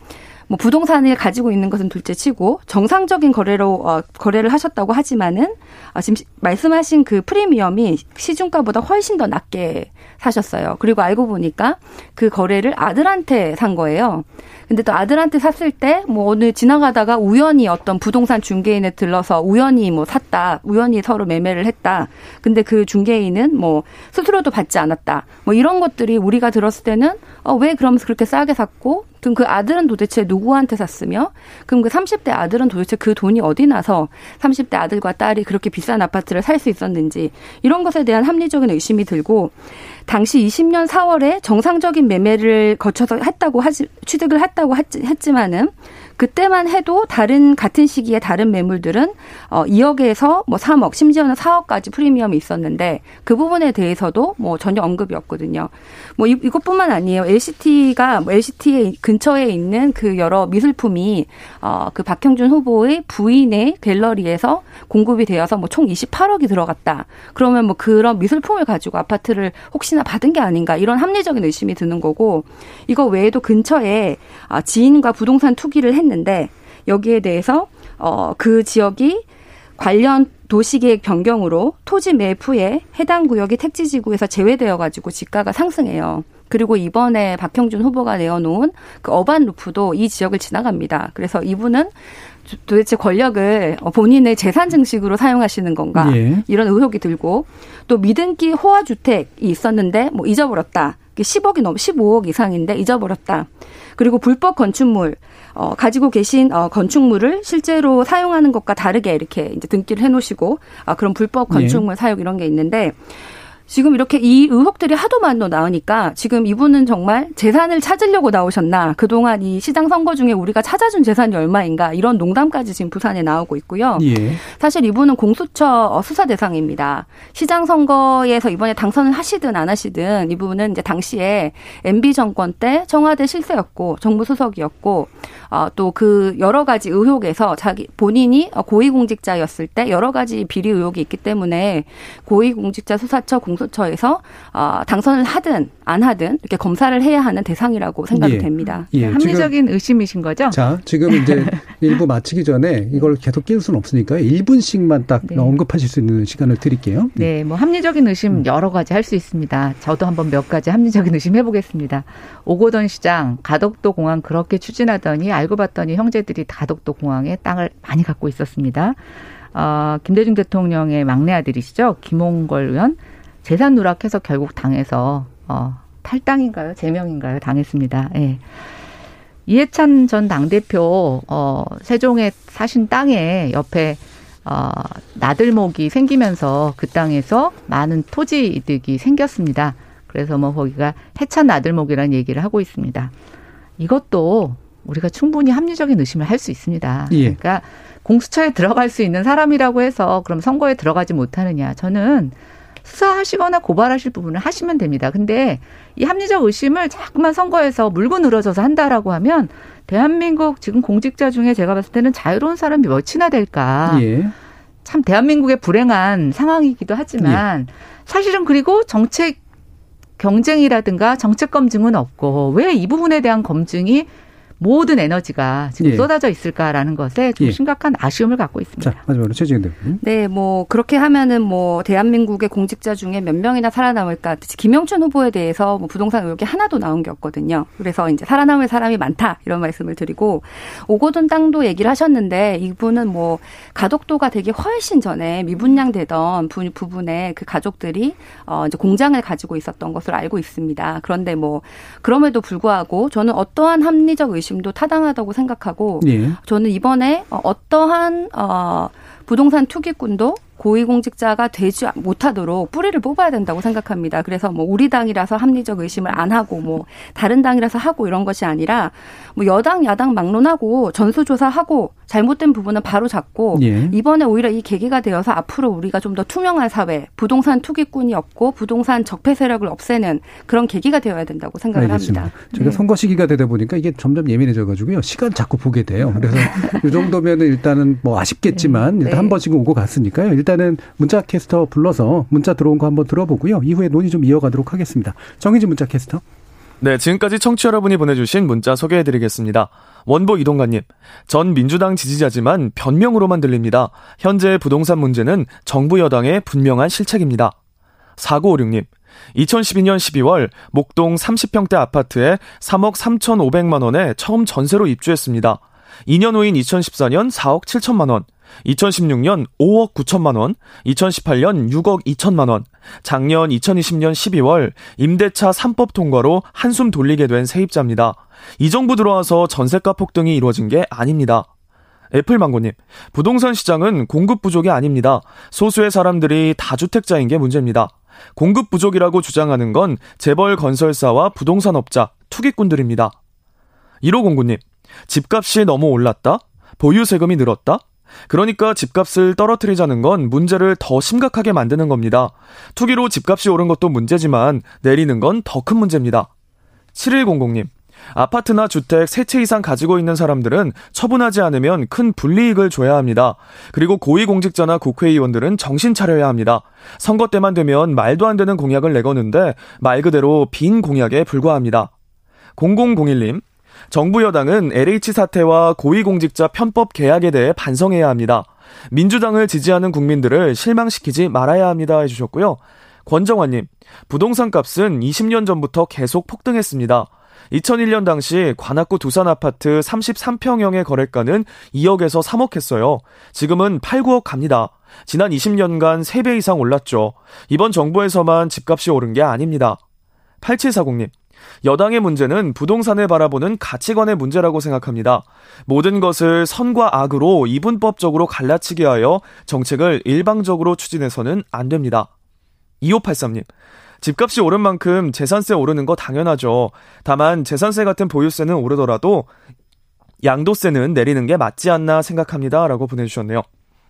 뭐 부동산을 가지고 있는 것은 둘째치고 정상적인 거래로 어, 거래를 하셨다고 하지만은 어, 지금 말씀하신 그 프리미엄이 시중가보다 훨씬 더 낮게 사셨어요. 그리고 알고 보니까 그 거래를 아들한테 산 거예요. 근데 또 아들한테 샀을 때 뭐 어느 지나가다가 우연히 어떤 부동산 중개인에 들러서 우연히 뭐 샀다. 우연히 서로 매매를 했다. 근데 그 중개인은 뭐 수수료도 받지 않았다. 뭐 이런 것들이 우리가 들었을 때는 어, 왜 그러면서 그렇게 싸게 샀고 그럼 그 아들은 도대체 누구한테 샀으며? 그럼 그 30대 아들은 도대체 그 돈이 어디 나서 30대 아들과 딸이 그렇게 비싼 아파트를 살 수 있었는지 이런 것에 대한 합리적인 의심이 들고 당시 20년 4월에 정상적인 매매를 거쳐서 했다고 하지 취득을 했다고 했지만은 그때만 해도 다른 같은 시기에 다른 매물들은 어 2억에서 뭐 3억 심지어는 4억까지 프리미엄이 있었는데 그 부분에 대해서도 뭐 전혀 언급이 없거든요. 뭐 이, 이것뿐만 아니에요. LCT가 뭐 LCT에 근처에 있는 그 여러 미술품이 어그 박형준 후보의 부인의 갤러리에서 공급이 되어서 뭐 총 28억이 들어갔다. 그러면 뭐 그런 미술품을 가지고 아파트를 혹시나 받은 게 아닌가 이런 합리적인 의심이 드는 거고 이거 외에도 근처에 아, 지인과 부동산 투기를 했 했는데 여기에 대해서 어, 그 지역이 관련 도시계획 변경으로 토지 매입 후에 해당 구역이 택지지구에서 제외되어 가지고 지가가 상승해요. 그리고 이번에 박형준 후보가 내어놓은 그 어반 루프도 이 지역을 지나갑니다. 그래서 이분은 도대체 권력을 본인의 재산 증식으로 사용하시는 건가 예. 이런 의혹이 들고 또 미등기 호화 주택이 있었는데 뭐 잊어버렸다. 10억이 넘 15억 이상인데 잊어버렸다. 그리고 불법 건축물 어, 가지고 계신 어, 건축물을 실제로 사용하는 것과 다르게 이렇게 이제 등기를 해놓으시고 아, 그런 불법 건축물 네. 사용 이런 게 있는데 지금 이렇게 이 의혹들이 하도 많이 나오니까 지금 이분은 정말 재산을 찾으려고 나오셨나 그동안 이 시장 선거 중에 우리가 찾아준 재산이 얼마인가 이런 농담까지 지금 부산에 나오고 있고요. 예. 사실 이분은 공수처 수사 대상입니다. 시장 선거에서 이번에 당선을 하시든 안 하시든 이분은 이제 당시에 MB 정권 때 청와대 실세였고 정부 수석이었고 어, 또 그 여러 가지 의혹에서 자기 본인이 고위공직자였을 때 여러 가지 비리 의혹이 있기 때문에 고위공직자 수사처 공 수처에서 어, 당선을 하든 안 하든 이렇게 검사를 해야 하는 대상이라고 생각이 예. 됩니다. 예. 합리적인 지금, 의심이신 거죠? 자, 지금 이제 일부 마치기 전에 이걸 계속 끼울 수는 없으니까 1분씩만 딱 네. 언급하실 수 있는 시간을 드릴게요. 네, 뭐 합리적인 의심 음. 여러 가지 할 수 있습니다. 저도 한번 몇 가지 합리적인 의심 해보겠습니다. 오고던 시장 가덕도 공항 그렇게 추진하더니 알고 봤더니 형제들이 가덕도 공항에 땅을 많이 갖고 있었습니다. 어, 김대중 대통령의 막내 아들이시죠. 김홍걸 의원 재산 누락해서 결국 당해서 어, 탈당인가요? 제명인가요? 당했습니다. 예. 이해찬 전 당대표, 어, 세종에 사신 땅에 옆에, 어, 나들목이 생기면서 그 땅에서 많은 토지 이득이 생겼습니다. 그래서 뭐 거기가 해찬 나들목이라는 얘기를 하고 있습니다. 이것도 우리가 충분히 합리적인 의심을 할 수 있습니다. 예. 그러니까 공수처에 들어갈 수 있는 사람이라고 해서 그럼 선거에 들어가지 못하느냐. 저는 수사하시거나 고발하실 부분을 하시면 됩니다. 근데 이 합리적 의심을 자꾸만 선거에서 물고 늘어져서 한다라고 하면 대한민국 지금 공직자 중에 제가 봤을 때는 자유로운 사람이 몇이나 될까. 예. 참 대한민국의 불행한 상황이기도 하지만 예. 사실은 그리고 정책 경쟁이라든가 정책 검증은 없고 왜 이 부분에 대한 검증이 모든 에너지가 지금 예. 쏟아져 있을까라는 것에 좀 예. 심각한 아쉬움을 갖고 있습니다. 자, 마지막으로 최지은 대표님. 네, 뭐 그렇게 하면은 뭐 대한민국의 공직자 중에 몇 명이나 살아남을까? 김영춘 후보에 대해서 뭐 부동산 의혹이 하나도 나온 게 없거든요. 그래서 이제 살아남을 사람이 많다 이런 말씀을 드리고 오고돈 땅도 얘기를 하셨는데 이분은 뭐 가덕도가 되기 훨씬 전에 미분양 되던 부, 부분에 그 가족들이 어 이제 공장을 가지고 있었던 것을 알고 있습니다. 그런데 뭐 그럼에도 불구하고 저는 어떠한 합리적 의심 도 타당하다고 생각하고 예. 저는 이번에 어, 어떠한 어, 부동산 투기꾼도 고위공직자가 되지 못하도록 뿌리를 뽑아야 된다고 생각합니다. 그래서 뭐 우리 당이라서 합리적 의심을 안 하고 뭐 다른 당이라서 하고 이런 것이 아니라 뭐 여당 야당 막론하고 전수조사하고 잘못된 부분은 바로 잡고 예. 이번에 오히려 이 계기가 되어서 앞으로 우리가 좀 더 투명한 사회, 부동산 투기꾼이 없고 부동산 적폐 세력을 없애는 그런 계기가 되어야 된다고 생각을 알겠습니다. 합니다. 제가 네. 선거 시기가 되다 보니까 이게 점점 예민해져 가지고요. 시간 자꾸 보게 돼요. 그래서 이 정도면은 일단은 뭐 아쉽겠지만 일단 네. 한 번씩은 오고 갔으니까요. 일단은 문자 캐스터 불러서 문자 들어온 거 한번 들어보고요. 이후에 논의 좀 이어가도록 하겠습니다. 정희진 문자 캐스터. 네, 지금까지 청취 여러분이 보내주신 문자 소개해드리겠습니다. 원보 이동관님, 전 민주당 지지자지만 변명으로만 들립니다. 현재 부동산 문제는 정부 여당의 분명한 실책입니다. 4956님, 2012년 12월 목동 30평대 아파트에 3억 3,500만 원에 처음 전세로 입주했습니다. 2년 후인 2014년 4억 7천만 원, 2016년 5억 9천만 원, 2018년 6억 2천만 원, 작년 2020년 12월 임대차 3법 통과로 한숨 돌리게 된 세입자입니다. 이 정부 들어와서 전세가 폭등이 이루어진 게 아닙니다. 애플망고님, 부동산 시장은 공급 부족이 아닙니다. 소수의 사람들이 다주택자인 게 문제입니다. 공급 부족이라고 주장하는 건 재벌 건설사와 부동산업자, 투기꾼들입니다. 1509님, 집값이 너무 올랐다? 보유 세금이 늘었다? 그러니까 집값을 떨어뜨리자는 건 문제를 더 심각하게 만드는 겁니다. 투기로 집값이 오른 것도 문제지만 내리는 건 더 큰 문제입니다. 7100님, 아파트나 주택 세 채 이상 가지고 있는 사람들은 처분하지 않으면 큰 불이익을 줘야 합니다. 그리고 고위공직자나 국회의원들은 정신 차려야 합니다. 선거 때만 되면 말도 안 되는 공약을 내거는데 말 그대로 빈 공약에 불과합니다. 0001님, 정부 여당은 LH 사태와 고위공직자 편법 계약에 대해 반성해야 합니다. 민주당을 지지하는 국민들을 실망시키지 말아야 합니다. 해주셨고요. 권정환님, 부동산 값은 20년 전부터 계속 폭등했습니다. 2001년 당시 관악구 두산 아파트 33평형의 거래가는 2억에서 3억 했어요. 지금은 8, 9억 갑니다. 지난 20년간 3배 이상 올랐죠. 이번 정부에서만 집값이 오른 게 아닙니다. 8740님, 여당의 문제는 부동산을 바라보는 가치관의 문제라고 생각합니다. 모든 것을 선과 악으로 이분법적으로 갈라치게 하여 정책을 일방적으로 추진해서는 안 됩니다. 2583님, 집값이 오른 만큼 재산세 오르는 거 당연하죠. 다만 재산세 같은 보유세는 오르더라도 양도세는 내리는 게 맞지 않나 생각합니다. 라고 보내주셨네요.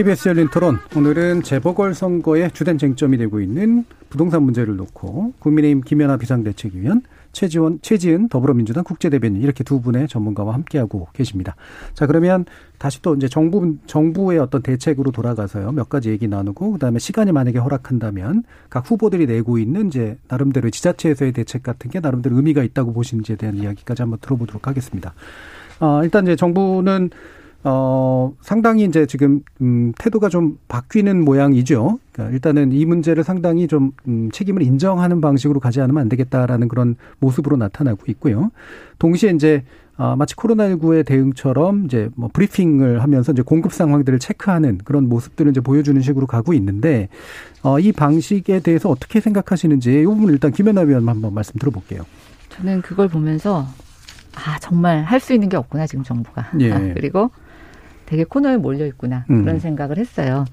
KBS 열린 토론 오늘은 재보궐선거의 주된 쟁점이 되고 있는 부동산 문제를 놓고 국민의힘 김연아 비상대책위원 최지원, 최지은 더불어민주당 국제대변인 이렇게 두 분의 전문가와 함께하고 계십니다. 자, 그러면 다시 또 이제 정부, 정부의 어떤 대책으로 돌아가서요. 몇 가지 얘기 나누고 그다음에 시간이 만약에 허락한다면 각 후보들이 내고 있는 이제 나름대로 지자체에서의 대책 같은 게 나름대로 의미가 있다고 보시는지에 대한 이야기까지 한번 들어보도록 하겠습니다. 어, 일단 이제 정부는 어, 상당히 이제 지금, 음, 태도가 좀 바뀌는 모양이죠. 그러니까 일단은 이 문제를 상당히 좀, 음, 책임을 인정하는 방식으로 가지 않으면 안 되겠다라는 그런 모습으로 나타나고 있고요. 동시에 이제, 아, 마치 코로나19의 대응처럼 이제 뭐 브리핑을 하면서 이제 공급 상황들을 체크하는 그런 모습들을 이제 보여주는 식으로 가고 있는데, 어, 이 방식에 대해서 어떻게 생각하시는지 이 부분 일단 김연아 위원 한번 말씀 들어볼게요. 저는 그걸 보면서 아 정말 할 수 있는 게 없구나 지금 정부가. 예. 아, 그리고 되게 코너에 몰려 있구나 그런 음. 생각을 했어요.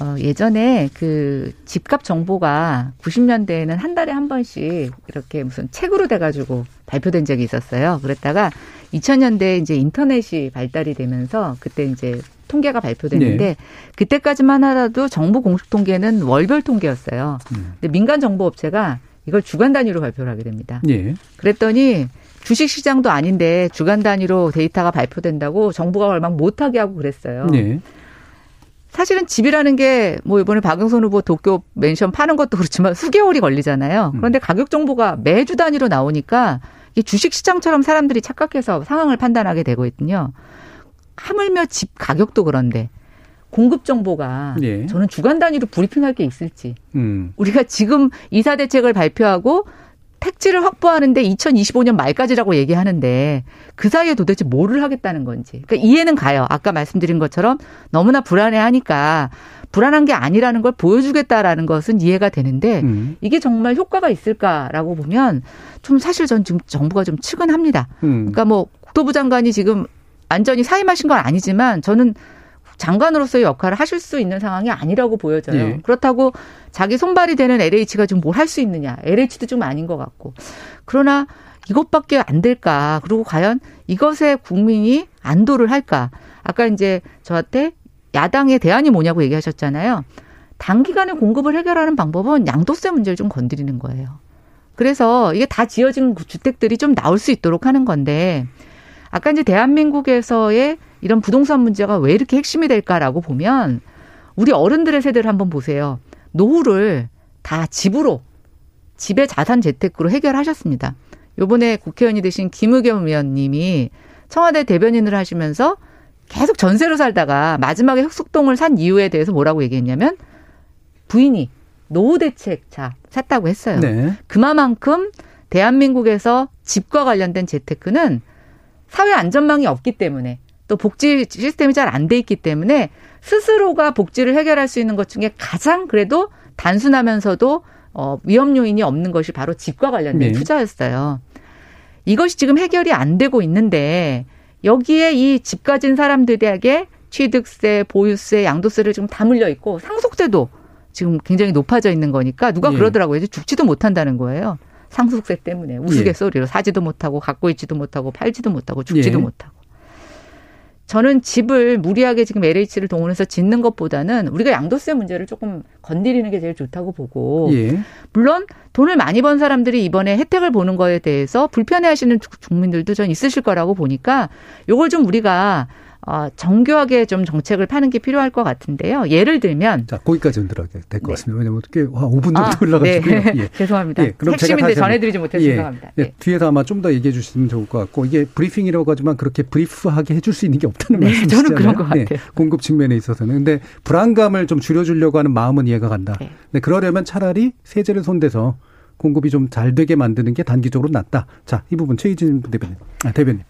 어, 예전에 그 집값 정보가 90년대에는 한 달에 한 번씩 이렇게 무슨 책으로 돼가지고 발표된 적이 있었어요. 그랬다가 2000년대에 이제 인터넷이 발달이 되면서 그때 이제 통계가 발표됐는데 네. 그때까지만 하더라도 정부 공식 통계는 월별 통계였어요. 음. 근데 민간 정보 업체가 이걸 주간 단위로 발표를 하게 됩니다. 예. 그랬더니 주식 시장도 아닌데 주간 단위로 데이터가 발표된다고 정부가 얼마 못하게 하고 그랬어요. 예. 사실은 집이라는 게 뭐 이번에 박영선 후보 도쿄 맨션 파는 것도 그렇지만 수개월이 걸리잖아요. 그런데 가격 정보가 매주 단위로 나오니까 이 주식 시장처럼 사람들이 착각해서 상황을 판단하게 되고 있거든요. 하물며 집 가격도 그런데 공급 정보가 예. 저는 주간 단위로 브리핑할 게 있을지 음. 우리가 지금 이사 대책을 발표하고 택지를 확보하는데 2025년 말까지라고 얘기하는데 그 사이에 도대체 뭐를 하겠다는 건지. 그러니까 이해는 가요. 아까 말씀드린 것처럼 너무나 불안해하니까 불안한 게 아니라는 걸 보여주겠다라는 것은 이해가 되는데 음. 이게 정말 효과가 있을까라고 보면 좀 사실 전 지금 정부가 좀 측은합니다. 음. 그러니까 뭐 국토부 장관이 지금 완전히 사임하신 건 아니지만 저는 장관으로서의 역할을 하실 수 있는 상황이 아니라고 보여져요. 예. 그렇다고 자기 손발이 되는 LH가 좀뭘할 수 있느냐. LH도 좀 아닌 것 같고. 그러나 이것밖에 안 될까. 그리고 과연 이것에 국민이 안도를 할까. 아까 이제 저한테 야당의 대안이 뭐냐고 얘기하셨잖아요. 단기간에 공급을 해결하는 방법은 양도세 문제를 좀 건드리는 거예요. 그래서 이게 다 지어진 주택들이 좀 나올 수 있도록 하는 건데 아까 이제 대한민국에서의 이런 부동산 문제가 왜 이렇게 핵심이 될까라고 보면 우리 어른들의 세대를 한번 보세요. 노후를 다 집으로 집의 자산 재테크로 해결하셨습니다. 요번에 국회의원이 되신 김의겸 의원님이 청와대 대변인을 하시면서 계속 전세로 살다가 마지막에 흑석동을 산 이유에 대해서 뭐라고 얘기했냐면 부인이 노후 대책차 샀다고 했어요. 네. 그만큼 대한민국에서 집과 관련된 재테크는 사회 안전망이 없기 때문에 또 복지 시스템이 잘 안 돼 있기 때문에 스스로가 복지를 해결할 수 있는 것 중에 가장 그래도 단순하면서도 어, 위험 요인이 없는 것이 바로 집과 관련된 네. 투자였어요. 이것이 지금 해결이 안 되고 있는데 여기에 이 집 가진 사람들에게 취득세, 보유세, 양도세를 지금 다 물려 있고 상속세도 지금 굉장히 높아져 있는 거니까 누가 예. 그러더라고요. 이제 죽지도 못한다는 거예요. 상속세 때문에 예. 우스갯소리로 사지도 못하고 갖고 있지도 못하고 팔지도 못하고 죽지도 예. 못하고. 저는 집을 무리하게 지금 LH를 동원해서 짓는 것보다는 우리가 양도세 문제를 조금 건드리는 게 제일 좋다고 보고 예. 물론 돈을 많이 번 사람들이 이번에 혜택을 보는 거에 대해서 불편해하시는 주- 국민들도 전 있으실 거라고 보니까 요걸 좀 우리가 어, 정교하게 좀 정책을 파는 게 필요할 것 같은데요. 예를 들면 자, 거기까지는 들어가게 될것 같습니다. 왜냐면 꽤, 와, 5분 정도 아, 흘러가지고요. 네. 예. 죄송합니다. 예, 그럼 핵심인데 전해드리지 못해서 예. 죄송합니다. 네, 네. 뒤에서 아마 좀 더 얘기해 주시면 좋을 것 같고 이게 브리핑이라고 하지만 그렇게 브리프하게 해줄 수 있는 게 없다는 네, 말씀이시잖아요. 저는 그런 것 같아요. 공급 측면에 있어서는 근데 불안감을 좀 줄여주려고 하는 마음은 이해가 간다. 네. 근데 그러려면 차라리 세제를 손대서 공급이 좀 잘 되게 만드는 게 단기적으로 낫다. 자, 이 부분 최희진 대변인. 아, 대변인.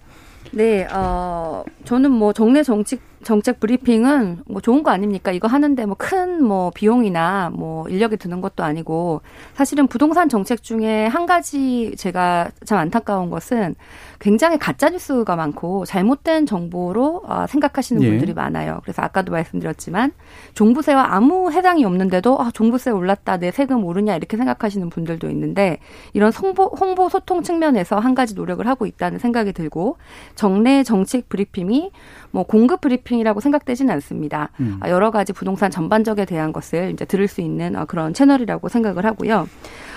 네, 어, 저는 뭐 정례 정책 정책 브리핑은 뭐 좋은 거 아닙니까? 이거 하는데 뭐큰뭐 비용이나 뭐 인력이 드는 것도 아니고 사실은 부동산 정책 중에 한 가지 제가 참 안타까운 것은 굉장히 가짜 뉴스가 많고 잘못된 정보로 아, 생각하시는 예. 분들이 많아요. 그래서 아까도 말씀드렸지만 종부세와 아무 해당이 없는데도 아, 종부세 올랐다, 내 세금 오르냐 이렇게 생각하시는 분들도 있는데 이런 홍보, 홍보 소통 측면에서 한 가지 노력을 하고 있다는 생각이 들고 정례 정책 브리핑이 뭐 공급 브리핑 홈쇼핑이라고 생각되지는 않습니다. 음. 아, 여러 가지 부동산 전반적에 대한 것을 이제 들을 수 있는 어, 그런 채널이라고 생각을 하고요.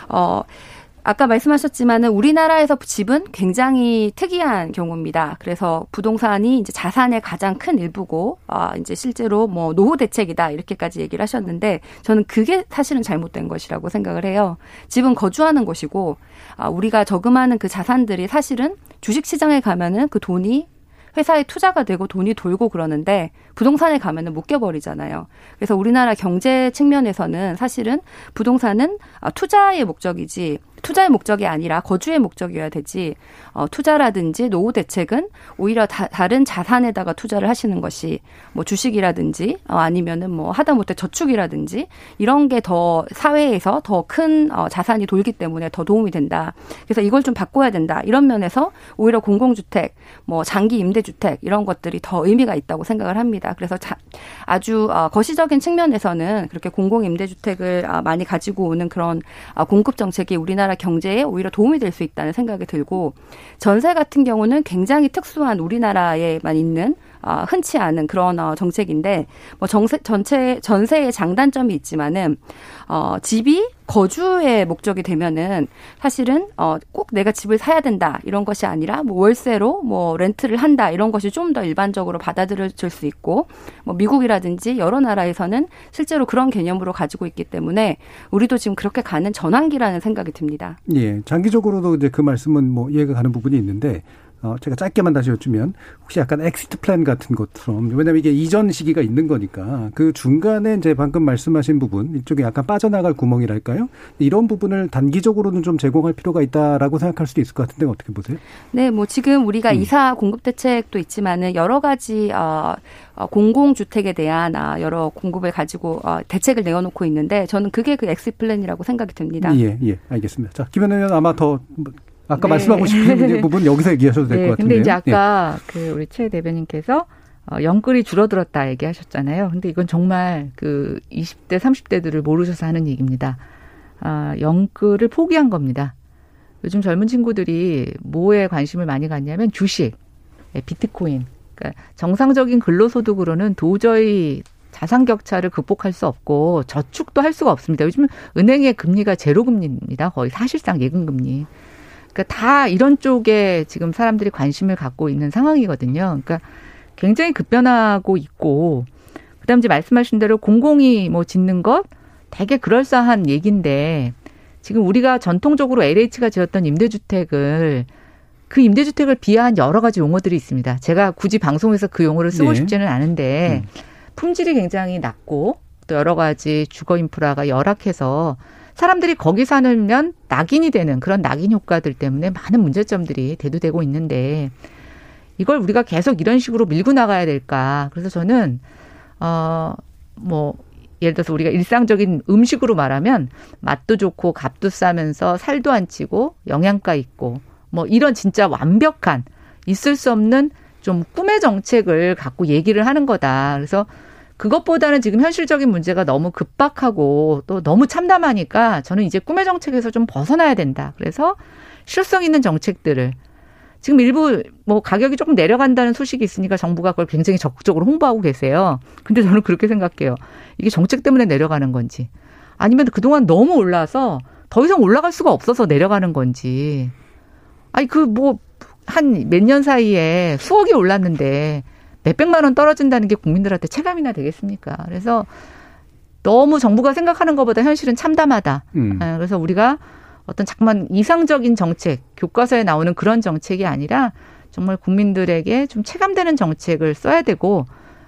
어, 아까 말씀하셨지만은 우리나라에서 집은 굉장히 특이한 경우입니다. 그래서 부동산이 이제 자산의 가장 큰 일부고, 아, 이제 실제로 뭐 노후 대책이다 이렇게까지 얘기를 하셨는데 저는 그게 사실은 잘못된 것이라고 생각을 해요. 집은 거주하는 곳이고, 아, 우리가 저금하는 그 자산들이 사실은 주식 시장에 가면은 그 돈이 회사에 투자가 되고 돈이 돌고 그러는데 부동산에 가면은 묶여버리잖아요. 그래서 우리나라 경제 측면에서는 사실은 부동산은 아, 투자의 목적이지 투자의 목적이 아니라 거주의 목적이어야 되지 어, 투자라든지 노후 대책은 오히려 다, 른 자산에다가 투자를 하시는 것이 뭐 주식이라든지 어, 아니면은 뭐 하다못해 저축이라든지 이런 게 더 사회에서 더 큰 어, 자산이 돌기 때문에 더 도움이 된다. 그래서 이걸 좀 바꿔야 된다. 이런 면에서 오히려 공공주택, 뭐 장기 임대주택 이런 것들이 더 의미가 있다고 생각을 합니다. 그래서 자, 아주 어, 거시적인 측면에서는 그렇게 공공 임대주택을 어, 많이 가지고 오는 그런 어, 공급 정책이 우리나라 우리나라 경제에 오히려 도움이 될 수 있다는 생각이 들고 전세 같은 경우는 굉장히 특수한 우리나라에만 있는 어, 흔치 않은 그런 어, 정책인데 뭐 정세 전체 전세의 장단점이 있지만은 어, 집이 거주의 목적이 되면은 사실은 어, 꼭 내가 집을 사야 된다 이런 것이 아니라 뭐 월세로 뭐 렌트를 한다 이런 것이 좀 더 일반적으로 받아들여질 수 있고 뭐 미국이라든지 여러 나라에서는 실제로 그런 개념으로 가지고 있기 때문에 우리도 지금 그렇게 가는 전환기라는 생각이 듭니다. 예, 장기적으로도 이제 그 말씀은 뭐 이해가 가는 부분이 있는데 어, 제가 짧게만 다시 여쭈면 혹시 약간 exit plan 같은 것처럼 왜냐하면 이게 이전 시기가 있는 거니까 그 중간에 이제 방금 말씀하신 부분 이쪽에 약간 빠져나갈 구멍이랄까요? 이런 부분을 단기적으로는 좀 제공할 필요가 있다라고 생각할 수도 있을 것 같은데 어떻게 보세요? 네, 뭐 지금 우리가 음. 이사 공급 대책도 있지만은 여러 가지 어, 어 공공주택에 대한 아, 여러 공급을 가지고 어, 대책을 내어놓고 있는데 저는 그게 그 exit plan이라고 생각이 듭니다. 예, 예, 알겠습니다. 자, 김현 의원 아마 더 아까 네. 말씀하고 싶은 부분 여기서 얘기하셔도 될것 네, 같은데. 근데 이제 아까 네. 그 우리 최 대변인께서 어, 영끌이 줄어들었다 얘기하셨잖아요. 근데 이건 정말 그 20대, 30대들을 모르셔서 하는 얘기입니다. 아, 영끌을 포기한 겁니다. 요즘 젊은 친구들이 뭐에 관심을 많이 갖냐면 주식, 예, 비트코인. 그러니까 정상적인 근로소득으로는 도저히 자산 격차를 극복할 수 없고 저축도 할 수가 없습니다. 요즘 은행의 금리가 제로 금리입니다. 거의 사실상 예금 금리. 그러니까 다 이런 쪽에 지금 사람들이 관심을 갖고 있는 상황이거든요. 그러니까 굉장히 급변하고 있고 그다음 이제 말씀하신 대로 공공이 뭐 짓는 것 되게 그럴싸한 얘기인데 지금 우리가 전통적으로 LH가 지었던 임대주택을 그 임대주택을 비하한 여러 가지 용어들이 있습니다. 제가 굳이 방송에서 그 용어를 쓰고 네. 싶지는 않은데 음. 품질이 굉장히 낮고 또 여러 가지 주거 인프라가 열악해서 사람들이 거기 사면 낙인이 되는 그런 낙인 효과들 때문에 많은 문제점들이 대두되고 있는데 이걸 우리가 계속 이런 식으로 밀고 나가야 될까? 그래서 저는 어 뭐 예를 들어서 우리가 일상적인 음식으로 말하면 맛도 좋고 값도 싸면서 살도 안 찌고 영양가 있고 뭐 이런 진짜 완벽한 있을 수 없는 좀 꿈의 정책을 갖고 얘기를 하는 거다. 그래서 그것보다는 지금 현실적인 문제가 너무 급박하고 또 너무 참담하니까 저는 이제 꿈의 정책에서 좀 벗어나야 된다. 그래서 실효성 있는 정책들을 지금 일부 뭐 가격이 조금 내려간다는 소식이 있으니까 정부가 그걸 굉장히 적극적으로 홍보하고 계세요. 근데 저는 그렇게 생각해요. 이게 정책 때문에 내려가는 건지 아니면 그동안 너무 올라서 더 이상 올라갈 수가 없어서 내려가는 건지. 아니 그 뭐 한 몇 년 사이에 수억이 올랐는데 몇백만 원 떨어진다는 게 국민들한테 체감이나 되겠습니까? 그래서 너무 정부가 생각하는 것보다 현실은 참담하다. 음. 예, 그래서 우리가 어떤 잠깐만 이상적인 정책, 교과서에 나오는 그런 정책이 아니라 정말 국민들에게 좀 체감되는 정책을 써야 되고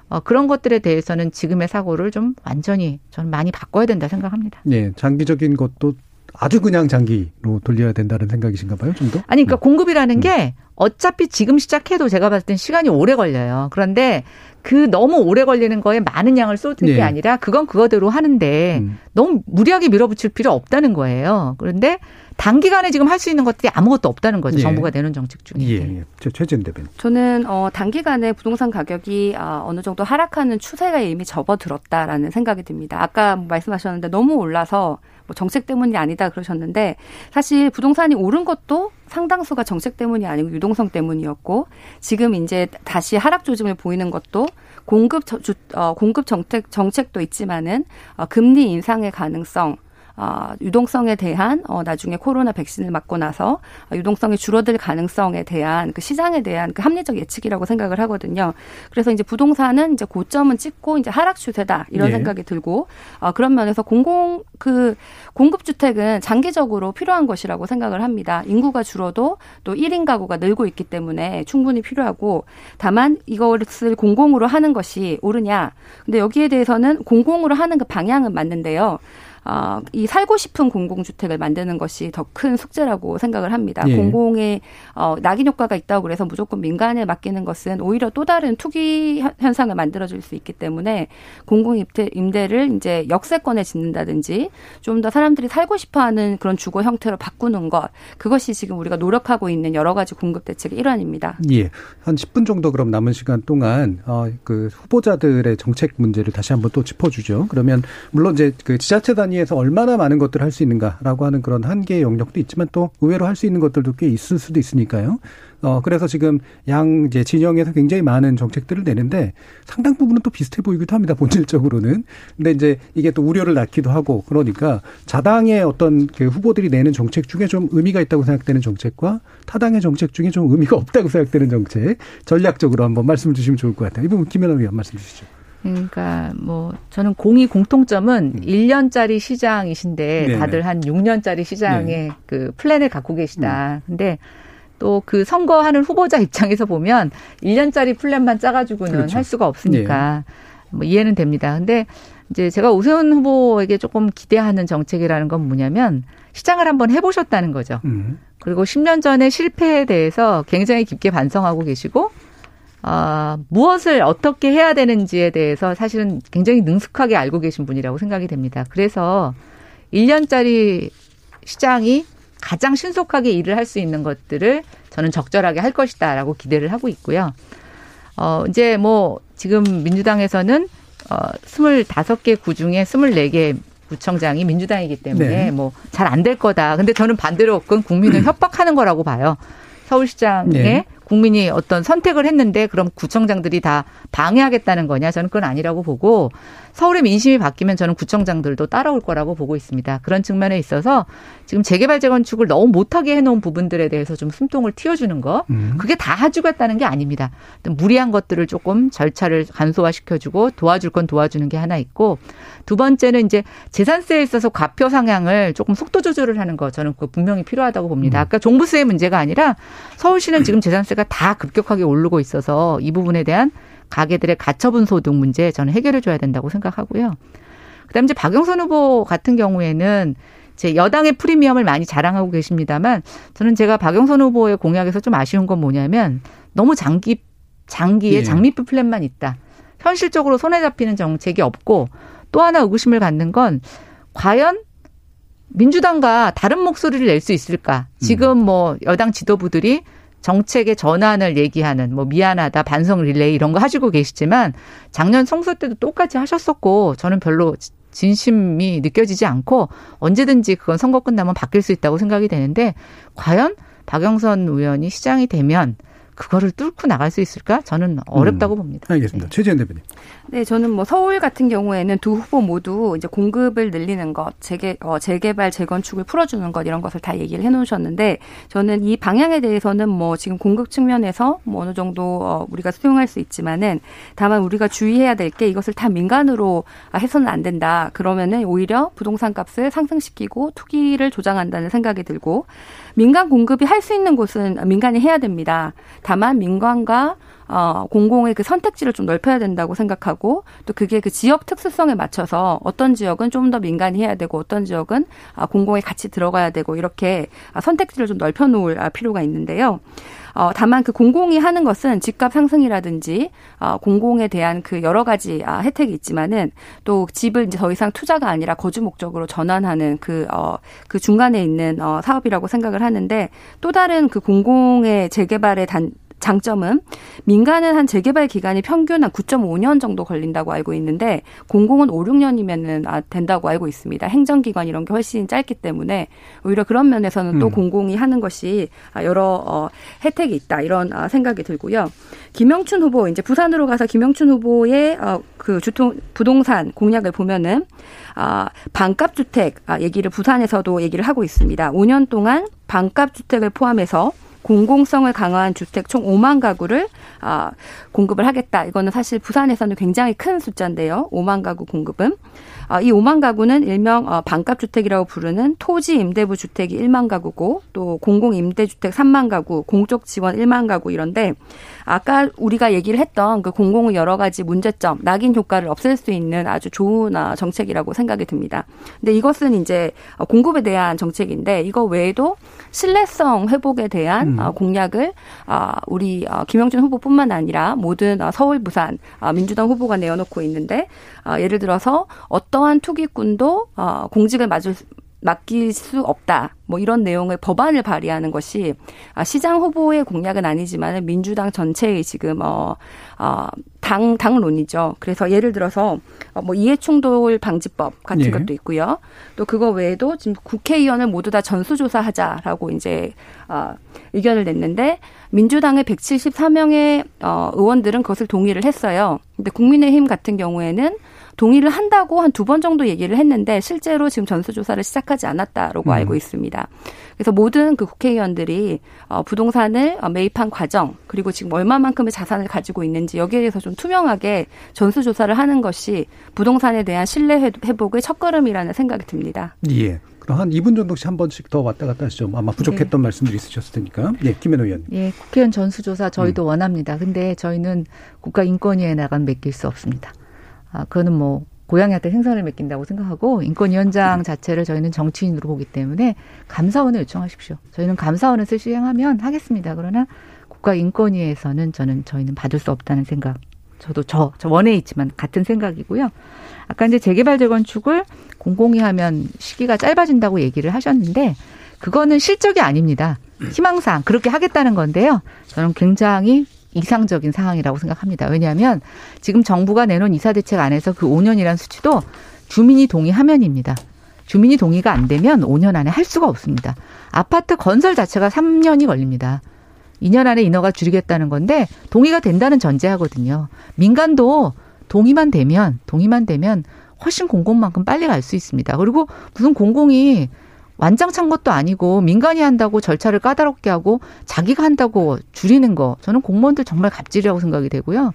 어, 그런 것들에 대해서는 지금의 사고를 좀 완전히 저는 많이 바꿔야 된다 생각합니다. 네, 장기적인 것도 아주 그냥 장기로 돌려야 된다는 생각이신가 봐요, 좀 더? 아니, 그러니까 음. 공급이라는 게 어차피 지금 시작해도 제가 봤을 땐 시간이 오래 걸려요. 그런데 그 너무 오래 걸리는 거에 많은 양을 쏟은 네. 게 아니라 그건 그거대로 하는데 음. 너무 무리하게 밀어붙일 필요 없다는 거예요. 그런데 단기간에 지금 할 수 있는 것들이 아무것도 없다는 거죠. 예. 정부가 내는 정책 중에. 예, 예. 최진 대변. 저는 어 단기간에 부동산 가격이 어, 어느 정도 하락하는 추세가 이미 접어들었다라는 생각이 듭니다. 아까 말씀하셨는데 너무 올라서 뭐 정책 때문이 아니다 그러셨는데 사실 부동산이 오른 것도 상당수가 정책 때문이 아니고 유동성 때문이었고 지금 이제 다시 하락 조짐을 보이는 것도 공급 저, 주, 어, 공급 정책 정책도 있지만은 어, 금리 인상의 가능성 어, 유동성에 대한 어, 나중에 코로나 백신을 맞고 나서 어, 유동성이 줄어들 가능성에 대한 그 시장에 대한 그 합리적 예측이라고 생각을 하거든요. 그래서 이제 부동산은 이제 고점은 찍고 이제 하락 추세다 이런 네. 생각이 들고 어, 그런 면에서 공공 그 공급 주택은 장기적으로 필요한 것이라고 생각을 합니다. 인구가 줄어도 또 1인 가구가 늘고 있기 때문에 충분히 필요하고 다만 이것을 공공으로 하는 것이 옳으냐. 근데 여기에 대해서는 공공으로 하는 그 방향은 맞는데요. 어, 이 살고 싶은 공공주택을 만드는 것이 더 큰 숙제라고 생각을 합니다. 예. 공공에 어, 낙인 효과가 있다고 그래서 무조건 민간에 맡기는 것은 오히려 또 다른 투기 현- 현상을 만들어줄 수 있기 때문에 공공 임대, 임대를 이제 역세권에 짓는다든지 좀 더 사람들이 살고 싶어하는 그런 주거 형태로 바꾸는 것 그것이 지금 우리가 노력하고 있는 여러 가지 공급 대책의 일환입니다. 예. 한 10분 정도 그럼 남은 시간 동안 어, 그 후보자들의 정책 문제를 다시 한번 또 짚어주죠. 그러면 물론 이제 그 지자체 단위 에서 얼마나 많은 것들을 할 수 있는가라고 하는 그런 한계의 영역도 있지만 또 의외로 할 수 있는 것들도 꽤 있을 수도 있으니까요. 어, 그래서 지금 양 이제 진영에서 굉장히 많은 정책들을 내는데 상당 부분은 또 비슷해 보이기도 합니다. 본질적으로는. 근데 이제 이게 또 우려를 낳기도 하고 그러니까 자당의 어떤 그 후보들이 내는 정책 중에 좀 의미가 있다고 생각되는 정책과 타당의 정책 중에 좀 의미가 없다고 생각되는 정책 전략적으로 한번 말씀을 주시면 좋을 것 같아요. 이 부분 김연아 의원 말씀 주시죠. 그러니까 뭐 저는 공이 공통점은 1년짜리 시장이신데 네네. 다들 한 6년짜리 시장의 네. 그 플랜을 갖고 계시다. 근데 또 그 선거하는 후보자 입장에서 보면 1년짜리 플랜만 짜가지고는 그렇죠. 할 수가 없으니까 뭐 이해는 됩니다. 근데 이제 제가 오세훈 후보에게 조금 기대하는 정책이라는 건 뭐냐면 시장을 한번 해보셨다는 거죠. 음. 그리고 10년 전의 실패에 대해서 굉장히 깊게 반성하고 계시고 아, 무엇을 어떻게 해야 되는지에 대해서 사실은 굉장히 능숙하게 알고 계신 분이라고 생각이 됩니다. 그래서 1년짜리 시장이 가장 신속하게 일을 할 수 있는 것들을 저는 적절하게 할 것이다라고 기대를 하고 있고요. 어, 이제 뭐 지금 민주당에서는 어, 25개 구 중에 24개 구청장이 민주당이기 때문에 네. 뭐잘 안 될 거다. 근데 저는 반대로 그건 국민을 협박하는 거라고 봐요. 서울시장에 네. 국민이 어떤 선택을 했는데 그럼 구청장들이 다 방해하겠다는 거냐? 저는 그건 아니라고 보고 서울의 민심이 바뀌면 저는 구청장들도 따라올 거라고 보고 있습니다. 그런 측면에 있어서 지금 재개발 재건축을 너무 못하게 해놓은 부분들에 대해서 좀 숨통을 틔워주는 거 그게 다 해주겠다는 게 아닙니다. 무리한 것들을 조금 절차를 간소화시켜주고 도와줄 건 도와주는 게 하나 있고 두 번째는 이제 재산세에 있어서 과표 상향을 조금 속도 조절을 하는 거 저는 그거 분명히 필요하다고 봅니다. 아까 종부세의 문제가 아니라 서울시는 지금 재산세가 다 급격하게 오르고 있어서 이 부분에 대한 가게들의 가처분 소득 문제 저는 해결해 줘야 된다고 생각하고요. 그다음에 이제 박영선 후보 같은 경우에는 제 여당의 프리미엄을 많이 자랑하고 계십니다만 저는 제가 박영선 후보의 공약에서 좀 아쉬운 건 뭐냐면 너무 장기 장기의 예. 장미표 플랜만 있다. 현실적으로 손에 잡히는 정책이 없고 또 하나 의구심을 갖는 건 과연 민주당과 다른 목소리를 낼 수 있을까? 지금 뭐 여당 지도부들이 정책의 전환을 얘기하는 뭐 미안하다 반성 릴레이 이런 거 하시고 계시지만 작년 총선 때도 똑같이 하셨었고 저는 별로 진심이 느껴지지 않고 언제든지 그건 선거 끝나면 바뀔 수 있다고 생각이 되는데 과연 박영선 의원이 시장이 되면 그거를 뚫고 나갈 수 있을까? 저는 어렵다고 봅니다. 알겠습니다. 최재현 대표님. 네, 저는 뭐 서울 같은 경우에는 두 후보 모두 이제 공급을 늘리는 것, 재개, 어, 재개발, 재건축을 풀어주는 것 이런 것을 다 얘기를 해놓으셨는데 저는 이 방향에 대해서는 뭐 지금 공급 측면에서 뭐 어느 정도 어, 우리가 수용할 수 있지만은 다만 우리가 주의해야 될 게 이것을 다 민간으로 아, 해서는 안 된다. 그러면은 오히려 부동산 값을 상승시키고 투기를 조장한다는 생각이 들고 민간 공급이 할 수 있는 곳은 민간이 해야 됩니다. 다만 민간과 어, 공공의 그 선택지를 좀 넓혀야 된다고 생각하고 또 그게 그 지역 특수성에 맞춰서 어떤 지역은 좀 더 민간이 해야 되고 어떤 지역은 아, 공공이 같이 들어가야 되고 이렇게 아, 선택지를 좀 넓혀 놓을 아, 필요가 있는데요. 어, 다만 그 공공이 하는 것은 집값 상승이라든지 어, 공공에 대한 그 여러 가지 아, 혜택이 있지만은 또 집을 이제 더 이상 투자가 아니라 거주 목적으로 전환하는 그, 어, 그 중간에 있는 어, 사업이라고 생각을 하는데 또 다른 그 공공의 재개발의 단, 장점은 민간은 한 재개발 기간이 평균 한 9.5년 정도 걸린다고 알고 있는데 공공은 5, 6년이면은 아, 된다고 알고 있습니다. 행정기관 이런 게 훨씬 짧기 때문에 오히려 그런 면에서는 또 음. 공공이 하는 것이 아, 여러 어, 혜택이 있다 이런 아, 생각이 들고요. 김영춘 후보 이제 부산으로 가서 김영춘 후보의 어, 그 주통 부동산 공약을 보면은 아, 반값 주택 아, 얘기를 부산에서도 얘기를 하고 있습니다. 5년 동안 반값 주택을 포함해서 공공성을 강화한 주택 총 5만 가구를 아, 공급을 하겠다. 이거는 사실 부산에서는 굉장히 큰 숫자인데요. 5만 가구 공급은 아, 이 5만 가구는 일명 어, 반값 주택이라고 부르는 토지 임대부 주택이 1만 가구고 또 공공 임대 주택 3만 가구, 공적 지원 1만 가구 이런데 아까 우리가 얘기를 했던 그 공공의 여러 가지 문제점, 낙인 효과를 없앨 수 있는 아주 좋은 아, 정책이라고 생각이 듭니다. 근데 이것은 이제 공급에 대한 정책인데 이거 외에도 신뢰성 회복에 대한 음. 아, 공약을 아, 우리 김영준 후보뿐만 아니라 모든 서울, 부산 민주당 후보가 내어놓고 있는데 예를 들어서 어떠한 투기꾼도 공직을 맞을 맡길 수 없다. 뭐 이런 내용의 법안을 발의하는 것이 아, 시장 후보의 공약은 아니지만 민주당 전체의 지금 어, 어, 당 당론이죠. 그래서 예를 들어서 어, 뭐 이해충돌 방지법 같은 예. 것도 있고요. 또 그거 외에도 지금 국회의원을 모두 다 전수조사하자라고 이제 어, 의견을 냈는데 민주당의 174명의 어, 의원들은 그것을 동의를 했어요. 근데 국민의힘 같은 경우에는 동의를 한다고 한 두 번 정도 얘기를 했는데 실제로 지금 전수조사를 시작하지 않았다라고 음. 알고 있습니다. 그래서 모든 그 국회의원들이 어, 부동산을 어, 매입한 과정 그리고 지금 얼마만큼의 자산을 가지고 있는지 여기에 대해서 좀 투명하게 전수조사를 하는 것이 부동산에 대한 신뢰 회복의 첫걸음이라는 생각이 듭니다. 예. 그럼 한 2분 정도씩 한 번씩 더 왔다 갔다 하시죠. 아마 부족했던 네. 말씀들이 있으셨을 테니까. 예, 김현우 의원. 예, 국회의원 전수조사 저희도 음. 원합니다. 근데 저희는 국가인권위에 나간 맡길 수 없습니다. 아, 그거는 뭐 고양이한테 생선을 맡긴다고 생각하고 인권위원장 음. 자체를 저희는 정치인으로 보기 때문에 감사원을 요청하십시오. 저희는 감사원을 쓸 시행하면 하겠습니다. 그러나 국가인권위에서는 저는 저희는 받을 수 없다는 생각. 저도 저, 저 원에 있지만 같은 생각이고요. 아까 이제 재개발 재건축을 공공이 하면 시기가 짧아진다고 얘기를 하셨는데 그거는 실적이 아닙니다. 희망상 그렇게 하겠다는 건데요. 저는 굉장히 이상적인 상황이라고 생각합니다. 왜냐하면 지금 정부가 내놓은 이사 대책 안에서 그 5년이라는 수치도 주민이 동의하면입니다. 주민이 동의가 안 되면 5년 안에 할 수가 없습니다. 아파트 건설 자체가 3년이 걸립니다. 2년 안에 인허가 줄이겠다는 건데 동의가 된다는 전제하거든요. 민간도 동의만 되면 동의만 되면 훨씬 공공만큼 빨리 갈 수 있습니다. 그리고 무슨 공공이 완장 찬 것도 아니고 민간이 한다고 절차를 까다롭게 하고 자기가 한다고 줄이는 거 저는 공무원들 정말 갑질이라고 생각이 되고요.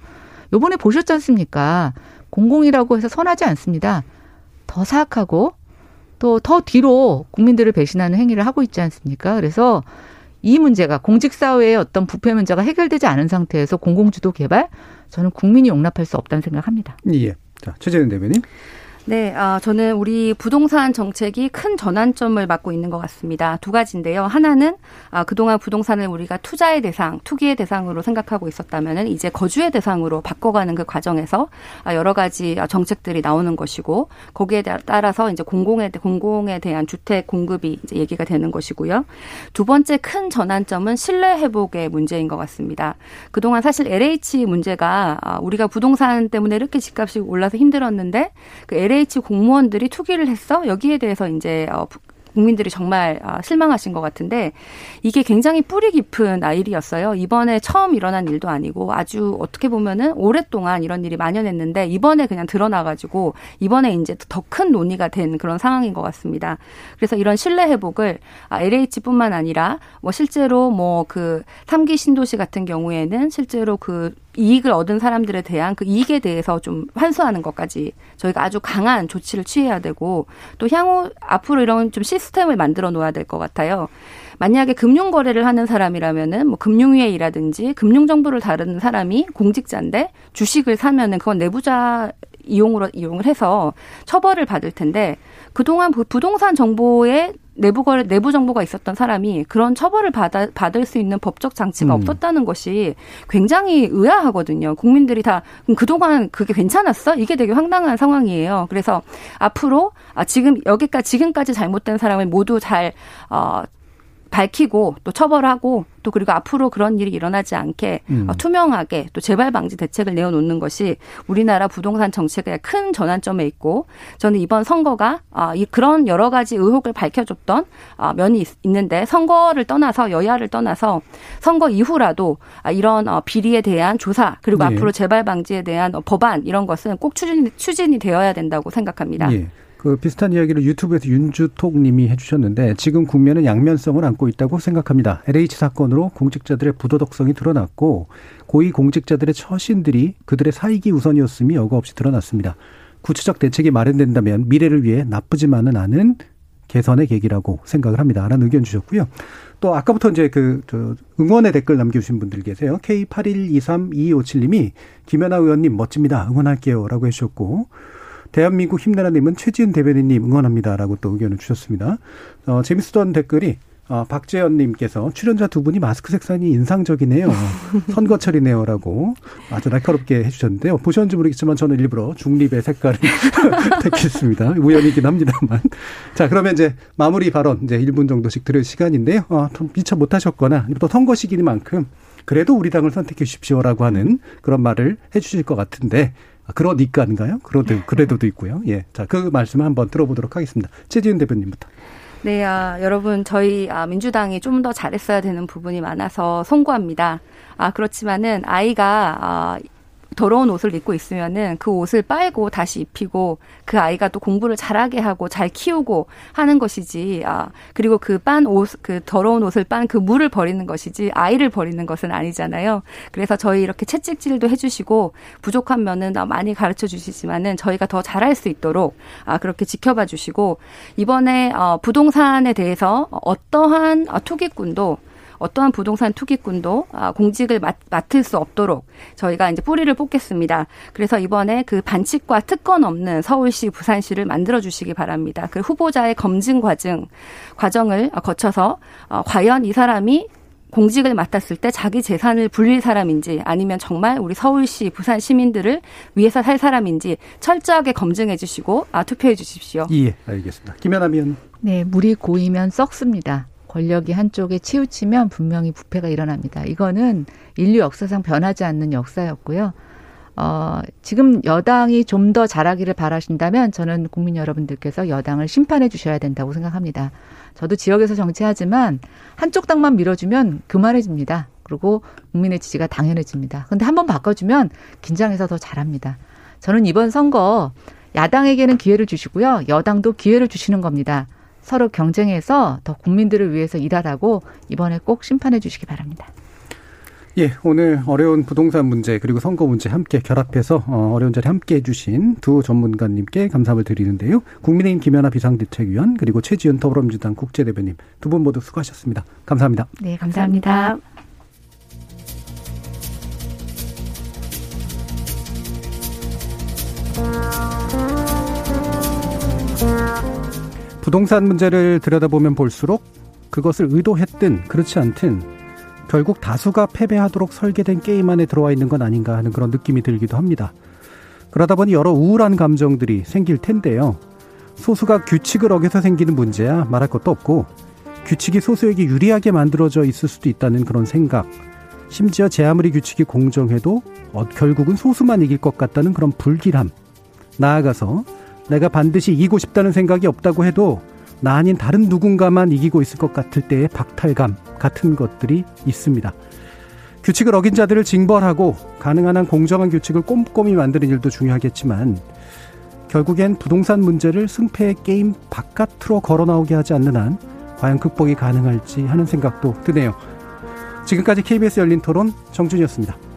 요번에 보셨지 않습니까? 공공이라고 해서 선하지 않습니다. 더 사악하고 또 더 뒤로 국민들을 배신하는 행위를 하고 있지 않습니까? 그래서 이 문제가 공직사회의 어떤 부패 문제가 해결되지 않은 상태에서 공공주도 개발 저는 국민이 용납할 수 없다는 생각합니다. 예. 자, 최재현 대변인. 네, 아, 저는 우리 부동산 정책이 큰 전환점을 맞고 있는 것 같습니다. 두 가지인데요. 하나는 아, 그동안 부동산을 우리가 투자의 대상, 투기의 대상으로 생각하고 있었다면은 이제 거주의 대상으로 바꿔가는 그 과정에서 아, 여러 가지 정책들이 나오는 것이고 거기에 따라서 이제 공공에 공공에 대한 주택 공급이 이제 얘기가 되는 것이고요. 두 번째 큰 전환점은 신뢰 회복의 문제인 것 같습니다. 그동안 사실 LH 문제가 아, 우리가 부동산 때문에 이렇게 집값이 올라서 힘들었는데 그 LH LH 공무원들이 투기를 했어? 여기에 대해서 이제 어, 국민들이 정말 아, 실망하신 것 같은데 이게 굉장히 뿌리 깊은 일이었어요. 이번에 처음 일어난 일도 아니고 아주 어떻게 보면은 오랫동안 이런 일이 만연했는데 이번에 그냥 드러나가지고 이번에 이제 더 큰 논의가 된 그런 상황인 것 같습니다. 그래서 이런 신뢰 회복을 LH뿐만 아, 아니라 뭐 실제로 뭐그 3기 신도시 같은 경우에는 실제로 그 이익을 얻은 사람들에 대한 그 이익에 대해서 좀 환수하는 것까지 저희가 아주 강한 조치를 취해야 되고 또 향후 앞으로 이런 좀 시스템을 만들어 놓아야 될 것 같아요. 만약에 금융 거래를 하는 사람이라면은 뭐 금융위에 일하든지 금융 정보를 다루는 사람이 공직자인데 주식을 사면은 그건 내부자 이용으로 이용을 해서 처벌을 받을 텐데 그동안 부동산 정보에 내부 거래 내부 정보가 있었던 사람이 그런 처벌을 받아, 받을 수 있는 법적 장치가 음. 없었다는 것이 굉장히 의아하거든요. 국민들이 다 그동안 그게 괜찮았어? 이게 되게 황당한 상황이에요. 그래서 앞으로 아 지금 여기까지 지금까지 잘못된 사람을 모두 잘 어, 밝히고 또 처벌하고 또 그리고 앞으로 그런 일이 일어나지 않게 음. 어, 투명하게 또 재발 방지 대책을 내어놓는 것이 우리나라 부동산 정책의 큰 전환점에 있고 저는 이번 선거가 아, 그런 여러 가지 의혹을 밝혀줬던 아, 면이 있는데 선거를 떠나서 여야를 떠나서 선거 이후라도 아, 이런 어, 비리에 대한 조사 그리고 네. 앞으로 재발 방지에 대한 법안 이런 것은 꼭 추진, 추진이 되어야 된다고 생각합니다. 예. 그 비슷한 이야기를 유튜브에서 윤주톡 님이 해주셨는데 지금 국면은 양면성을 안고 있다고 생각합니다. LH 사건으로 공직자들의 부도덕성이 드러났고 고위 공직자들의 처신들이 그들의 사익이 우선이었음이 여과 없이 드러났습니다. 구체적 대책이 마련된다면 미래를 위해 나쁘지만은 않은 개선의 계기라고 생각을 합니다. 라는 의견 주셨고요. 또 아까부터 이제 그, 저, 응원의 댓글 남겨주신 분들 계세요. K81232257님이 김연아 의원님 멋집니다. 응원할게요. 라고 해주셨고 대한민국 힘내라님은 최지은 대변인님 응원합니다라고 또 의견을 주셨습니다. 어, 재밌었던 댓글이 어, 박재현님께서 출연자 두 분이 마스크 색상이 인상적이네요. 선거철이네요라고 아주 날카롭게 해주셨는데요. 보셨는지 모르겠지만 저는 일부러 중립의 색깔을 택했습니다. 우연이긴 합니다만. 자, 그러면 이제 마무리 발언 이제 1분 정도씩 들을 시간인데요. 어, 미처 못하셨거나 또 선거 시기니만큼 그래도 우리 당을 선택해 주십시오라고 하는 그런 말을 해주실 것 같은데 아, 그러니까인가요? 그래도 그래도도 있고요. 예, 자 그 말씀을 한번 들어보도록 하겠습니다. 최지은 대표님부터. 네, 아, 여러분 저희 아, 민주당이 좀 더 잘했어야 되는 부분이 많아서 송구합니다. 아 그렇지만은 아이가 아, 더러운 옷을 입고 있으면은 그 옷을 빨고 다시 입히고 그 아이가 또 공부를 잘하게 하고 잘 키우고 하는 것이지 아 그리고 그 빤 옷 그 더러운 옷을 빤 그 물을 버리는 것이지 아이를 버리는 것은 아니잖아요. 그래서 저희 이렇게 채찍질도 해주시고 부족한 면은 많이 가르쳐 주시지만은 저희가 더 잘할 수 있도록 아 그렇게 지켜봐 주시고 이번에 어 부동산에 대해서 어떠한 투기꾼도 어떠한 부동산 투기꾼도 아, 공직을 맡, 맡을 수 없도록 저희가 이제 뿌리를 뽑겠습니다. 그래서 이번에 그 반칙과 특권 없는 서울시, 부산시를 만들어 주시기 바랍니다. 그 후보자의 검증 과정 과정을 거쳐서 어, 과연 이 사람이 공직을 맡았을 때 자기 재산을 불릴 사람인지 아니면 정말 우리 서울시, 부산 시민들을 위해서 살 사람인지 철저하게 검증해 주시고 아, 투표해 주십시오. 예, 알겠습니다. 김연아 위원. 네, 물이 고이면 썩습니다. 권력이 한쪽에 치우치면 분명히 부패가 일어납니다. 이거는 인류 역사상 변하지 않는 역사였고요. 어, 지금 여당이 좀 더 잘하기를 바라신다면 저는 국민 여러분들께서 여당을 심판해 주셔야 된다고 생각합니다. 저도 지역에서 정치하지만 한쪽 당만 밀어주면 교만해집니다. 그리고 국민의 지지가 당연해집니다. 근데 한번 바꿔주면 긴장해서 더 잘합니다. 저는 이번 선거 야당에게는 기회를 주시고요. 여당도 기회를 주시는 겁니다. 서로 경쟁해서 더 국민들을 위해서 일하라고 이번에 꼭 심판해 주시기 바랍니다. 예, 오늘 어려운 부동산 문제 그리고 선거 문제 함께 결합해서 어, 어려운 자리 함께 해주신 두 전문가님께 감사함을 드리는데요. 국민의힘 김연아 비상대책위원 그리고 최지은 더불어민주당 국제대변인 두 분 모두 수고하셨습니다. 감사합니다. 네, 감사합니다. 부동산 문제를 들여다보면 볼수록 그것을 의도했든 그렇지 않든 결국 다수가 패배하도록 설계된 게임 안에 들어와 있는 건 아닌가 하는 그런 느낌이 들기도 합니다. 그러다 보니 여러 우울한 감정들이 생길 텐데요. 소수가 규칙을 어겨서 생기는 문제야 말할 것도 없고 규칙이 소수에게 유리하게 만들어져 있을 수도 있다는 그런 생각. 심지어 제 아무리 규칙이 공정해도 어, 결국은 소수만 이길 것 같다는 그런 불길함. 나아가서 내가 반드시 이기고 싶다는 생각이 없다고 해도 나 아닌 다른 누군가만 이기고 있을 것 같을 때의 박탈감 같은 것들이 있습니다. 규칙을 어긴 자들을 징벌하고 가능한 한 공정한 규칙을 꼼꼼히 만드는 일도 중요하겠지만 결국엔 부동산 문제를 승패의 게임 바깥으로 걸어 나오게 하지 않는 한 과연 극복이 가능할지 하는 생각도 드네요. 지금까지 KBS 열린 토론 정준이었습니다.